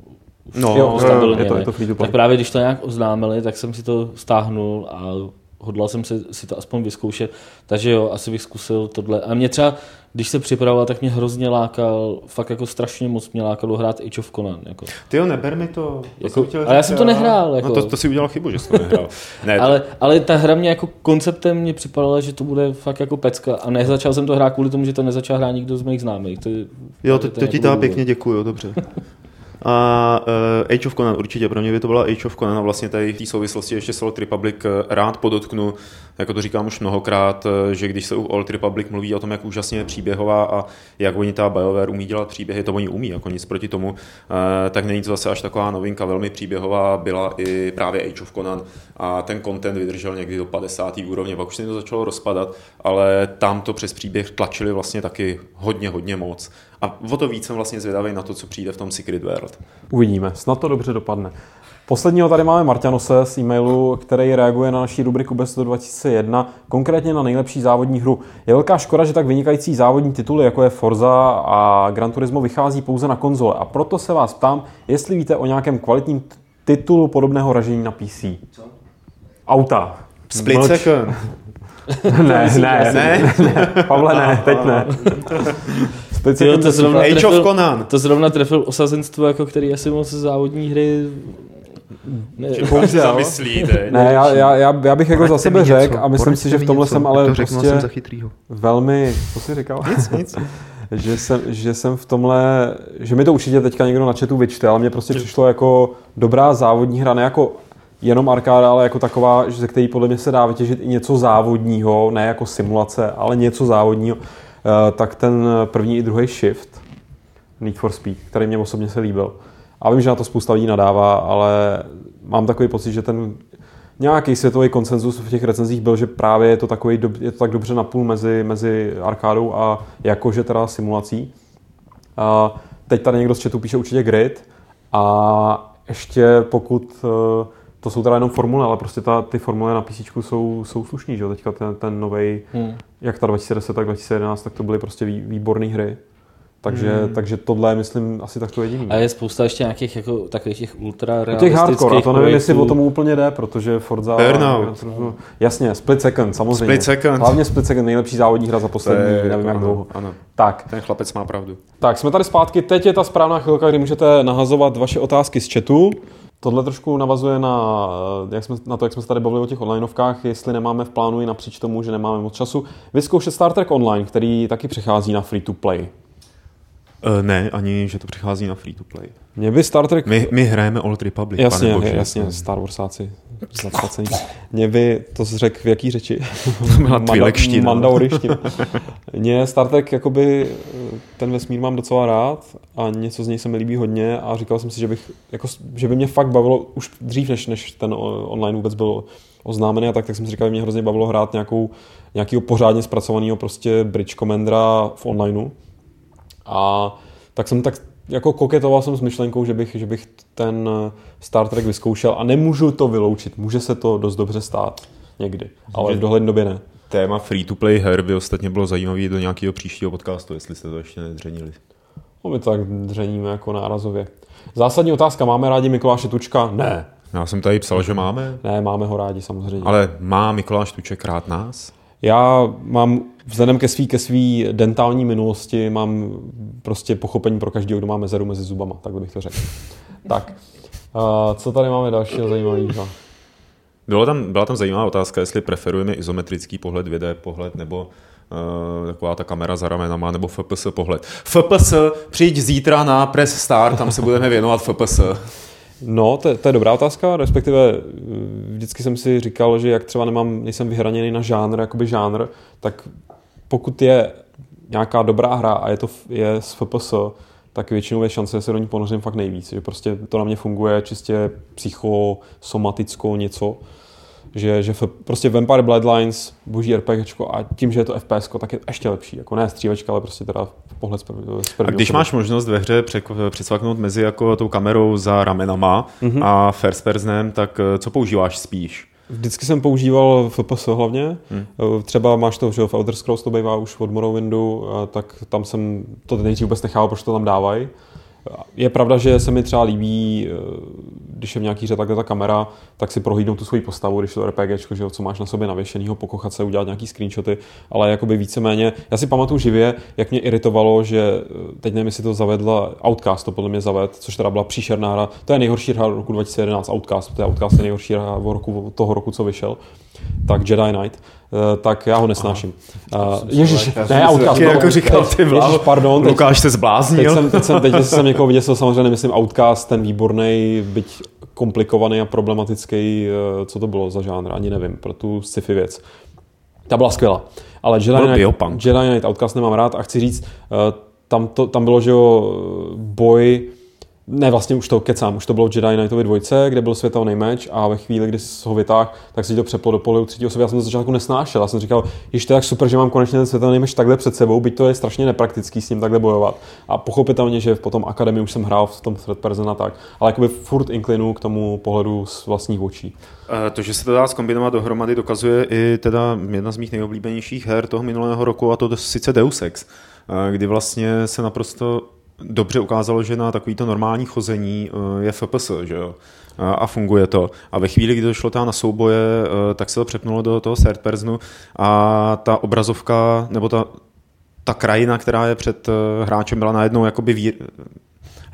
No,
Jo,
stabilně,
je to- je to free to play.
Tak právě když to nějak oznámili, tak jsem si to stáhnul a hodlal jsem se, si to aspoň vyzkoušet. Takže jo, asi bych zkusil tohle. A mě třeba, když se připravoval, tak mě hrozně lákal, fakt jako strašně moc mě lákalo hrát Age of Conan. Jako.
Ty jo, neber mi to. to
Jako-
jsem chtěl
ale já jsem to nehrál,
No
jako.
to, to si udělal chybu, že jsi to nehrál. Ne, [LAUGHS]
Ale, ale ta hra mě jako konceptem mě připadala, že to bude fakt jako pecka. A nezačal jsem to hrát kvůli tomu, že to nezačal hrát nikdo z mých známých. To, je-
jo, to,
to
to ti
jako
dá pěkně děkuju, dobře. [LAUGHS] A uh, Age of Conan určitě, pro mě by to byla Age of Conan a vlastně tady v té souvislosti ještě s Old Republic eh, rád podotknu, jako to říkám už mnohokrát, eh, že když se u Old Republic mluví o tom, jak úžasně je příběhová a jak oni ta BioWare umí dělat příběhy, to oni umí, jako nic proti tomu, eh, tak není to zase až taková novinka, velmi příběhová byla i právě Age of Conan a ten content vydržel někdy do 50. úrovně, pak už se to začalo rozpadat, ale tam to přes příběh tlačili vlastně taky hodně, hodně moc. A o to víc jsem vlastně zvědavý na to, co přijde v tom Secret World.
Uvidíme, snad to dobře dopadne. Posledního tady máme Marťanose z e-mailu, který reaguje na naší rubriku Best do 2001, konkrétně na nejlepší závodní hru. Je velká škoda, že tak vynikající závodní tituly, jako je Forza a Gran Turismo, vychází pouze na konzole. A proto se vás ptám, jestli víte o nějakém kvalitním titulu podobného ražení na PC. Co? Auta.
Split
Mlč.
Second. [LAUGHS]
ne, ne, ne, ne, Pavle, ne, teď ne.
Tyjo,
Second
to zrovna
Age of
trefil,
Conan.
To zrovna trefil osazenstvo, jako který asi moc závodní hry... Ne.
Zamyslí teď.
Ne, já, já, já, já bych jako za sebe řekl a myslím si, že v tomhle
něco,
jsem ale
to
prostě
jsem za chytrýho.
velmi, co jsi říkal?
Nic, nic. [LAUGHS]
že, jsem, že jsem v tomhle, že mi to určitě teďka někdo na chatu vyčte, ale mně prostě přišlo jako dobrá závodní hra, ne jako jenom arkáda, ale jako taková, že ze který podle mě se dá vytěžit i něco závodního, ne jako simulace, ale něco závodního, tak ten první i druhý shift, Need for Speed, který mě osobně se líbil. A vím, že na to spousta lidí nadává, ale mám takový pocit, že ten nějaký světový konsenzus v těch recenzích byl, že právě je to, takový, je to tak dobře napůl mezi, mezi arkádou a jakože teda simulací. A teď tady někdo z chatu píše určitě grid a ještě pokud eh, to jsou teda jenom formule, ale prostě ta, ty formule na PC jsou, jsou slušný, že jo? Teďka ten, ten nový,
Hmm.
jak ta 2010, tak 2011, tak to byly prostě vý, výborné hry. Takže, hmm. takže tohle je, myslím, asi tak to jediný.
A je spousta ještě nějakých jako takových těch ultra
U těch
realistických
hardcore, a to nevím, jestli o tom úplně jde, protože Forza...
Burnout.
Jasně, Split Second, samozřejmě.
Split Second.
Hlavně Split Second, nejlepší závodní hra za poslední,
je
nevím
jako
jak
ano,
dlouho.
ano.
Tak,
Ten chlapec má pravdu.
tak, jsme tady zpátky. Teď je ta správná chvilka, kdy můžete nahazovat vaše otázky z chatu. Tohle trošku navazuje na, eh, jak jsme, na to, jak jsme se tady bavili o těch onlineovkách, jestli nemáme v plánu i napříč tomu, že nemáme moc času, vyzkoušet Star Trek Online, který taky přechází na free to play.
Uh, ne, ani, že to přichází na free to play.
Mě by Star Trek...
My, my hrajeme Old Republic,
Jasně,
pane Bože.
jasně, Star Warsáci. Zaplacení. Mě by, to řekl v jaký řeči?
byla tvilekština.
Mandauriština. Mě Star Trek, jakoby, ten vesmír mám docela rád a něco z něj se mi líbí hodně a říkal jsem si, že, bych, jako, že by mě fakt bavilo už dřív, než, než ten online vůbec byl oznámený a tak, tak jsem si říkal, že mě hrozně bavilo hrát nějakou, nějakého pořádně zpracovaného prostě Bridge Commandera v onlineu. A tak jsem tak jako koketoval jsem s myšlenkou, že bych, že bych ten Star Trek vyzkoušel a nemůžu to vyloučit. Může se to dost dobře stát někdy, ale v dohledné době ne.
Téma free-to-play her by ostatně bylo zajímavé do nějakého příštího podcastu, jestli jste to ještě nedřenili.
No my to tak dřeníme jako nárazově. Zásadní otázka, máme rádi Mikuláše Tučka? Ne.
Já jsem tady psal, že máme.
Ne, máme ho rádi samozřejmě.
Ale má Mikuláš Tuček rád nás?
Já mám vzhledem ke svý, ke svý dentální minulosti mám prostě pochopení pro každého, kdo má mezeru mezi zubama, takhle bych to řekl. tak, uh, co tady máme dalšího zajímavého?
Bylo tam, byla tam zajímavá otázka, jestli preferujeme izometrický pohled, 2D pohled, nebo uh, taková ta kamera za ramenama, nebo FPS pohled. FPS, přijď zítra na Press Star, tam se budeme věnovat FPS.
No, to, to je dobrá otázka, respektive eh, vždycky jsem si říkal, že jak třeba nemám, nejsem vyhraněný na žánr, jakoby žánr, tak pokud je nějaká dobrá hra a je to je z FPS, tak většinou je šance, že se do ní ponořím fakt nejvíc. Že prostě to na mě funguje čistě psychosomaticko něco, že, že prostě Vampire Bloodlines, boží RPG a tím, že je to FPS, tak je ještě lepší. Jako ne střílečka, ale prostě teda pohled z
A když máš možnost ve hře přesvaknout mezi jako tou kamerou za ramenama mm-hmm. a first personem, tak eh, co používáš spíš?
Vždycky jsem používal FPS hlavně. Hmm. Třeba máš to, že v Elder Scrolls to bývá už od Morrowindu, tak tam jsem to nejdřív vůbec nechával, proč to tam dávají. Je pravda, že se mi třeba líbí, eh, když je v nějaký hře takhle ta kamera, tak si prohlídnout tu svoji postavu, když to RPG, že co máš na sobě navěšenýho, pokochat se, udělat nějaký screenshoty, ale jakoby víceméně, já si pamatuju živě, jak mě iritovalo, že eh, teď nevím, jestli to zavedla, Outcast to podle mě zaved, což teda byla příšerná hra, to je nejhorší hra roku 2011, Outcast, to je Outcast je nejhorší hra roku, toho roku, co vyšel, tak Jedi Knight, Eh, tak já ho nesnáším. Uh, Ježíš, ne, Outcast.
No, jako říkal ty Ježíš,
pardon.
Teď, Lukáš se zbláznil.
Teď jsem, teď jsem, teď jsem někoho [LAUGHS] viděl, samozřejmě nemyslím Outcast, ten výborný, byť komplikovaný a problematický, eh, co to bylo za žánr, ani nevím, pro tu sci-fi věc. Ta byla skvělá. Ale Jedi Knight, Jedi Knight Outcast nemám rád a chci říct, tam, to, tam bylo, že jo, boj ne, vlastně už to kecám, už to bylo Jedi Knightovi dvojce, kde byl světelný meč a ve chvíli, kdy ho vytáhl, tak si to přeplo do pole třetí osoby. Já jsem to začátku nesnášel. Já jsem říkal, že to je tak super, že mám konečně ten světelný meč takhle před sebou, byť to je strašně nepraktický s ním takhle bojovat. A pochopitelně, že potom akademii už jsem hrál v tom third person a tak, ale jakoby furt inklinu k tomu pohledu z vlastních očí.
Eh, to, že se to dá zkombinovat dohromady, dokazuje i teda jedna z mých nejoblíbenějších her toho minulého roku, a to sice Deus Ex, eh, kdy vlastně se naprosto dobře ukázalo, že na takovýto normální chození eh, je FPS, že jo? a funguje to. A ve chvíli, kdy to šlo na souboje, eh, tak se to přepnulo do toho third personu a ta obrazovka, nebo ta, ta krajina, která je před eh, hráčem, byla najednou jakoby vír,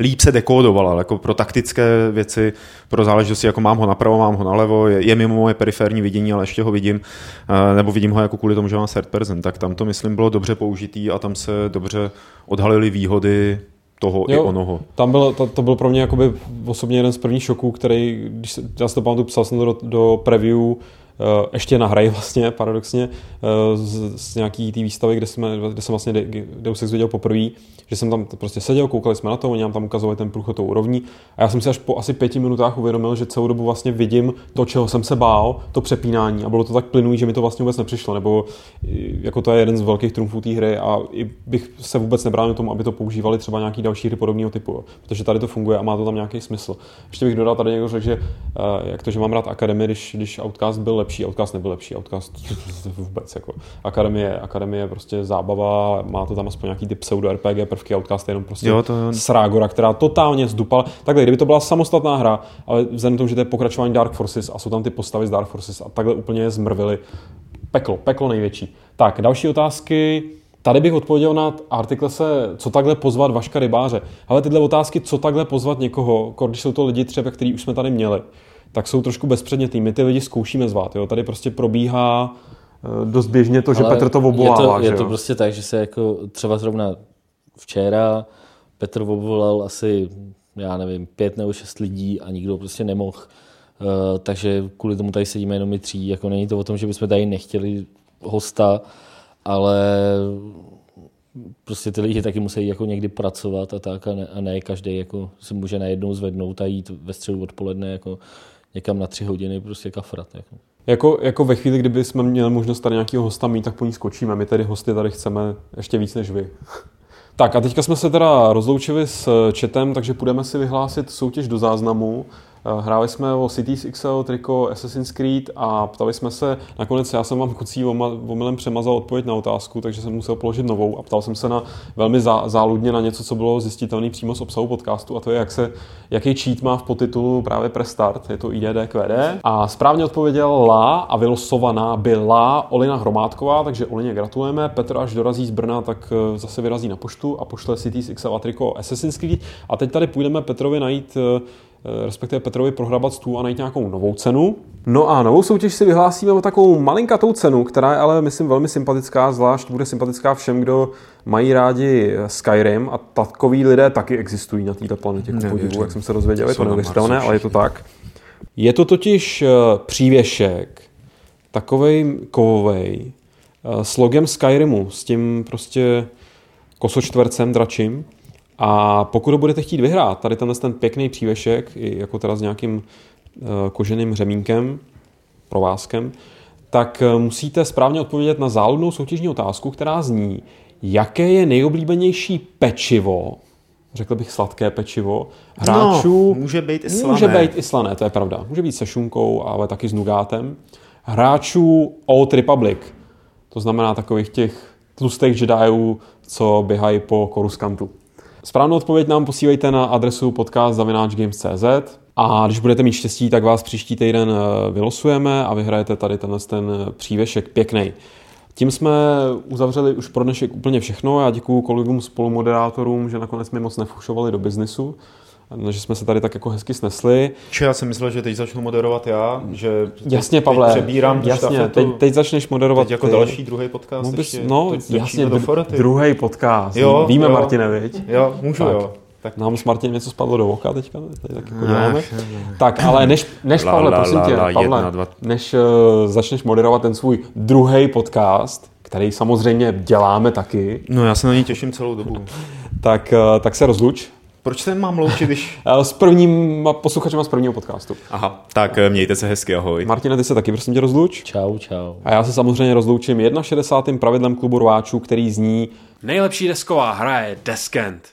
líp se dekódovala, jako pro taktické věci, pro záležitosti, jako mám ho napravo, mám ho nalevo, je, je mimo moje periferní vidění, ale ještě ho vidím, nebo vidím ho jako kvůli tomu, že mám third person, tak tam to, myslím, bylo dobře použitý a tam se dobře odhalily výhody toho jo, i onoho.
Tam byl, to, to byl pro mě jakoby osobně jeden z prvních šoků, který, když se, já si to pamatuju, psal jsem to do, do preview, ještě na hraji vlastně, paradoxně, eh, z, z nějaký té výstavy, kde, jsme, kde jsem vlastně Deus Ex viděl poprvé, že jsem tam prostě seděl, koukali jsme na to, oni nám tam ukazovali ten průchod tou úrovní. A já jsem si až po asi pěti minutách uvědomil, že celou dobu vlastně vidím to, čeho jsem se bál, to přepínání. A bylo to tak plynulý, že mi to vlastně vůbec nepřišlo, nebo jako to je jeden z velkých trumfů té hry a i bych se vůbec nebránil tomu, aby to používali třeba nějaký další hry podobného typu, protože tady to funguje a má to tam nějaký smysl. Ještě bych dodal tady někdo řekl, že eh, jak to, že mám rád Akademii, když, když Outcast byl lepší, Outcast nebyl lepší, Outcast [LAUGHS] vůbec. Jako. Akademie, Akademie je prostě zábava, má to tam aspoň nějaký ty pseudo RPG prvky, Outcast je jenom prostě jo, to... srágora, která totálně zdupala. Takhle, kdyby to byla samostatná hra, ale vzhledem k tomu, že to je pokračování Dark Forces a jsou tam ty postavy z Dark Forces a takhle úplně je zmrvili, peklo, peklo největší. Tak, další otázky. Tady bych odpověděl na artiklese, co takhle pozvat Vaška Rybáře. Ale tyhle otázky, co takhle pozvat někoho, když jsou to lidi třeba, který už jsme tady měli, tak jsou trošku bezpředmětný. My ty lidi zkoušíme zvát. Jo? Tady prostě probíhá eh, dost běžně to, že Ale Petr to obvolává.
Je to, je to prostě tak, že se jako třeba zrovna včera Petr obvolal asi, já nevím, pět nebo šest lidí a nikdo prostě nemohl. Uh, takže kvůli tomu tady sedíme jenom my tří. Jako není to o tom, že bychom tady nechtěli hosta, ale prostě ty lidi taky musí jako někdy pracovat a tak a ne, a ne každý jako se může najednou zvednout a jít ve středu odpoledne jako někam na tři hodiny prostě kafrat. Jako.
Jako, jako ve chvíli, kdyby jsme měli možnost tady nějakého hosta mít, tak po ní skočíme. My tedy hosty tady chceme ještě víc než vy. [LAUGHS] tak a teďka jsme se teda rozloučili s chatem, takže půjdeme si vyhlásit soutěž do záznamu. Eh, hráli jsme o Cities XL, triko Assassin's Creed a ptali jsme se, nakonec já jsem vám kucí omylem přemazal odpověď na otázku, takže jsem musel položit novou a ptal jsem se na velmi zá, záludně na něco, co bylo zjistitelné přímo z obsahu podcastu a to je, jak se, jaký cheat má v podtitulu právě Prestart, je to IDDQD. A správně odpověděl La a vylosovaná byla Olina Hromádková, takže Olině gratulujeme. Petr až dorazí z Brna, tak eh, zase vyrazí na poštu a pošle Cities XL a triko Assassin's Creed. A teď tady půjdeme Petrovi najít eh, respektive Petrovi prohrabat stůl a najít nějakou novou cenu. No a novou soutěž si vyhlásíme o takovou malinkatou cenu, která je ale, myslím, velmi sympatická, zvlášť bude sympatická všem, kdo mají rádi Skyrim a takový lidé taky existují na této planetě, ku podivu, jak jsem se dozvěděl, je to neuvěřitelné, ale je to tak. Je to totiž eh, přívěšek, takovej kovovej, eh, s logem Skyrimu, s tím prostě kosočtvercem dračím, a pokud ho budete chtít vyhrát, tady tenhle ten pěkný přívešek, jako teda s nějakým eh, koženým řemínkem, provázkem, tak eh, musíte správně odpovědět na záludnou soutěžní otázku, která zní, jaké je nejoblíbenější pečivo, řekl bych sladké pečivo, hráčů...
No, může být i slané.
Může být i slané, to je pravda. Může být se šunkou, ale taky s nugátem. Hráčů Old Republic, to znamená takových těch tlustých Jediů, co běhají po koruskantu. Správnou odpověď nám posílejte na adresu podcast.games.cz a když budete mít štěstí, tak vás příští týden eh, vylosujeme a vyhrajete tady tenhle ten eh, přívěšek pěkný. Tím jsme uzavřeli už pro dnešek úplně všechno. Já děkuji kolegům spolumoderátorům, že nakonec mi moc nefušovali do biznisu že jsme se tady tak jako hezky snesli.
Či já jsem myslel, že teď začnu moderovat já, že
jasně, teď, Pavle,
teď přebírám
jasně, teď, teď, začneš moderovat
teď jako ty. další druhý podcast.
No, ještě, no jasně, druhý podcast. Jo, Víme, jo. Martine, viď?
Jo, můžu,
tak.
jo.
Tak. Nám s Martinem něco spadlo do oka teďka, tady tak jako děláme. Tak, ale než, než la, Pavle, la, prosím la, tě, la, Pavle, jedna, dva. než uh, začneš moderovat ten svůj druhý podcast, který samozřejmě děláme taky.
No já se na něj těším celou dobu.
tak, uh, tak se rozluč,
proč se mám loučit, když... [LAUGHS]
S prvním posluchačem z prvního podcastu.
Aha, tak eh, mějte se hezky, ahoj.
Martina, ty se taky prosím tě rozluč.
Čau, čau.
A já se samozřejmě rozloučím 61. pravidlem klubu rváčů, který zní Nejlepší desková hra je Deskent.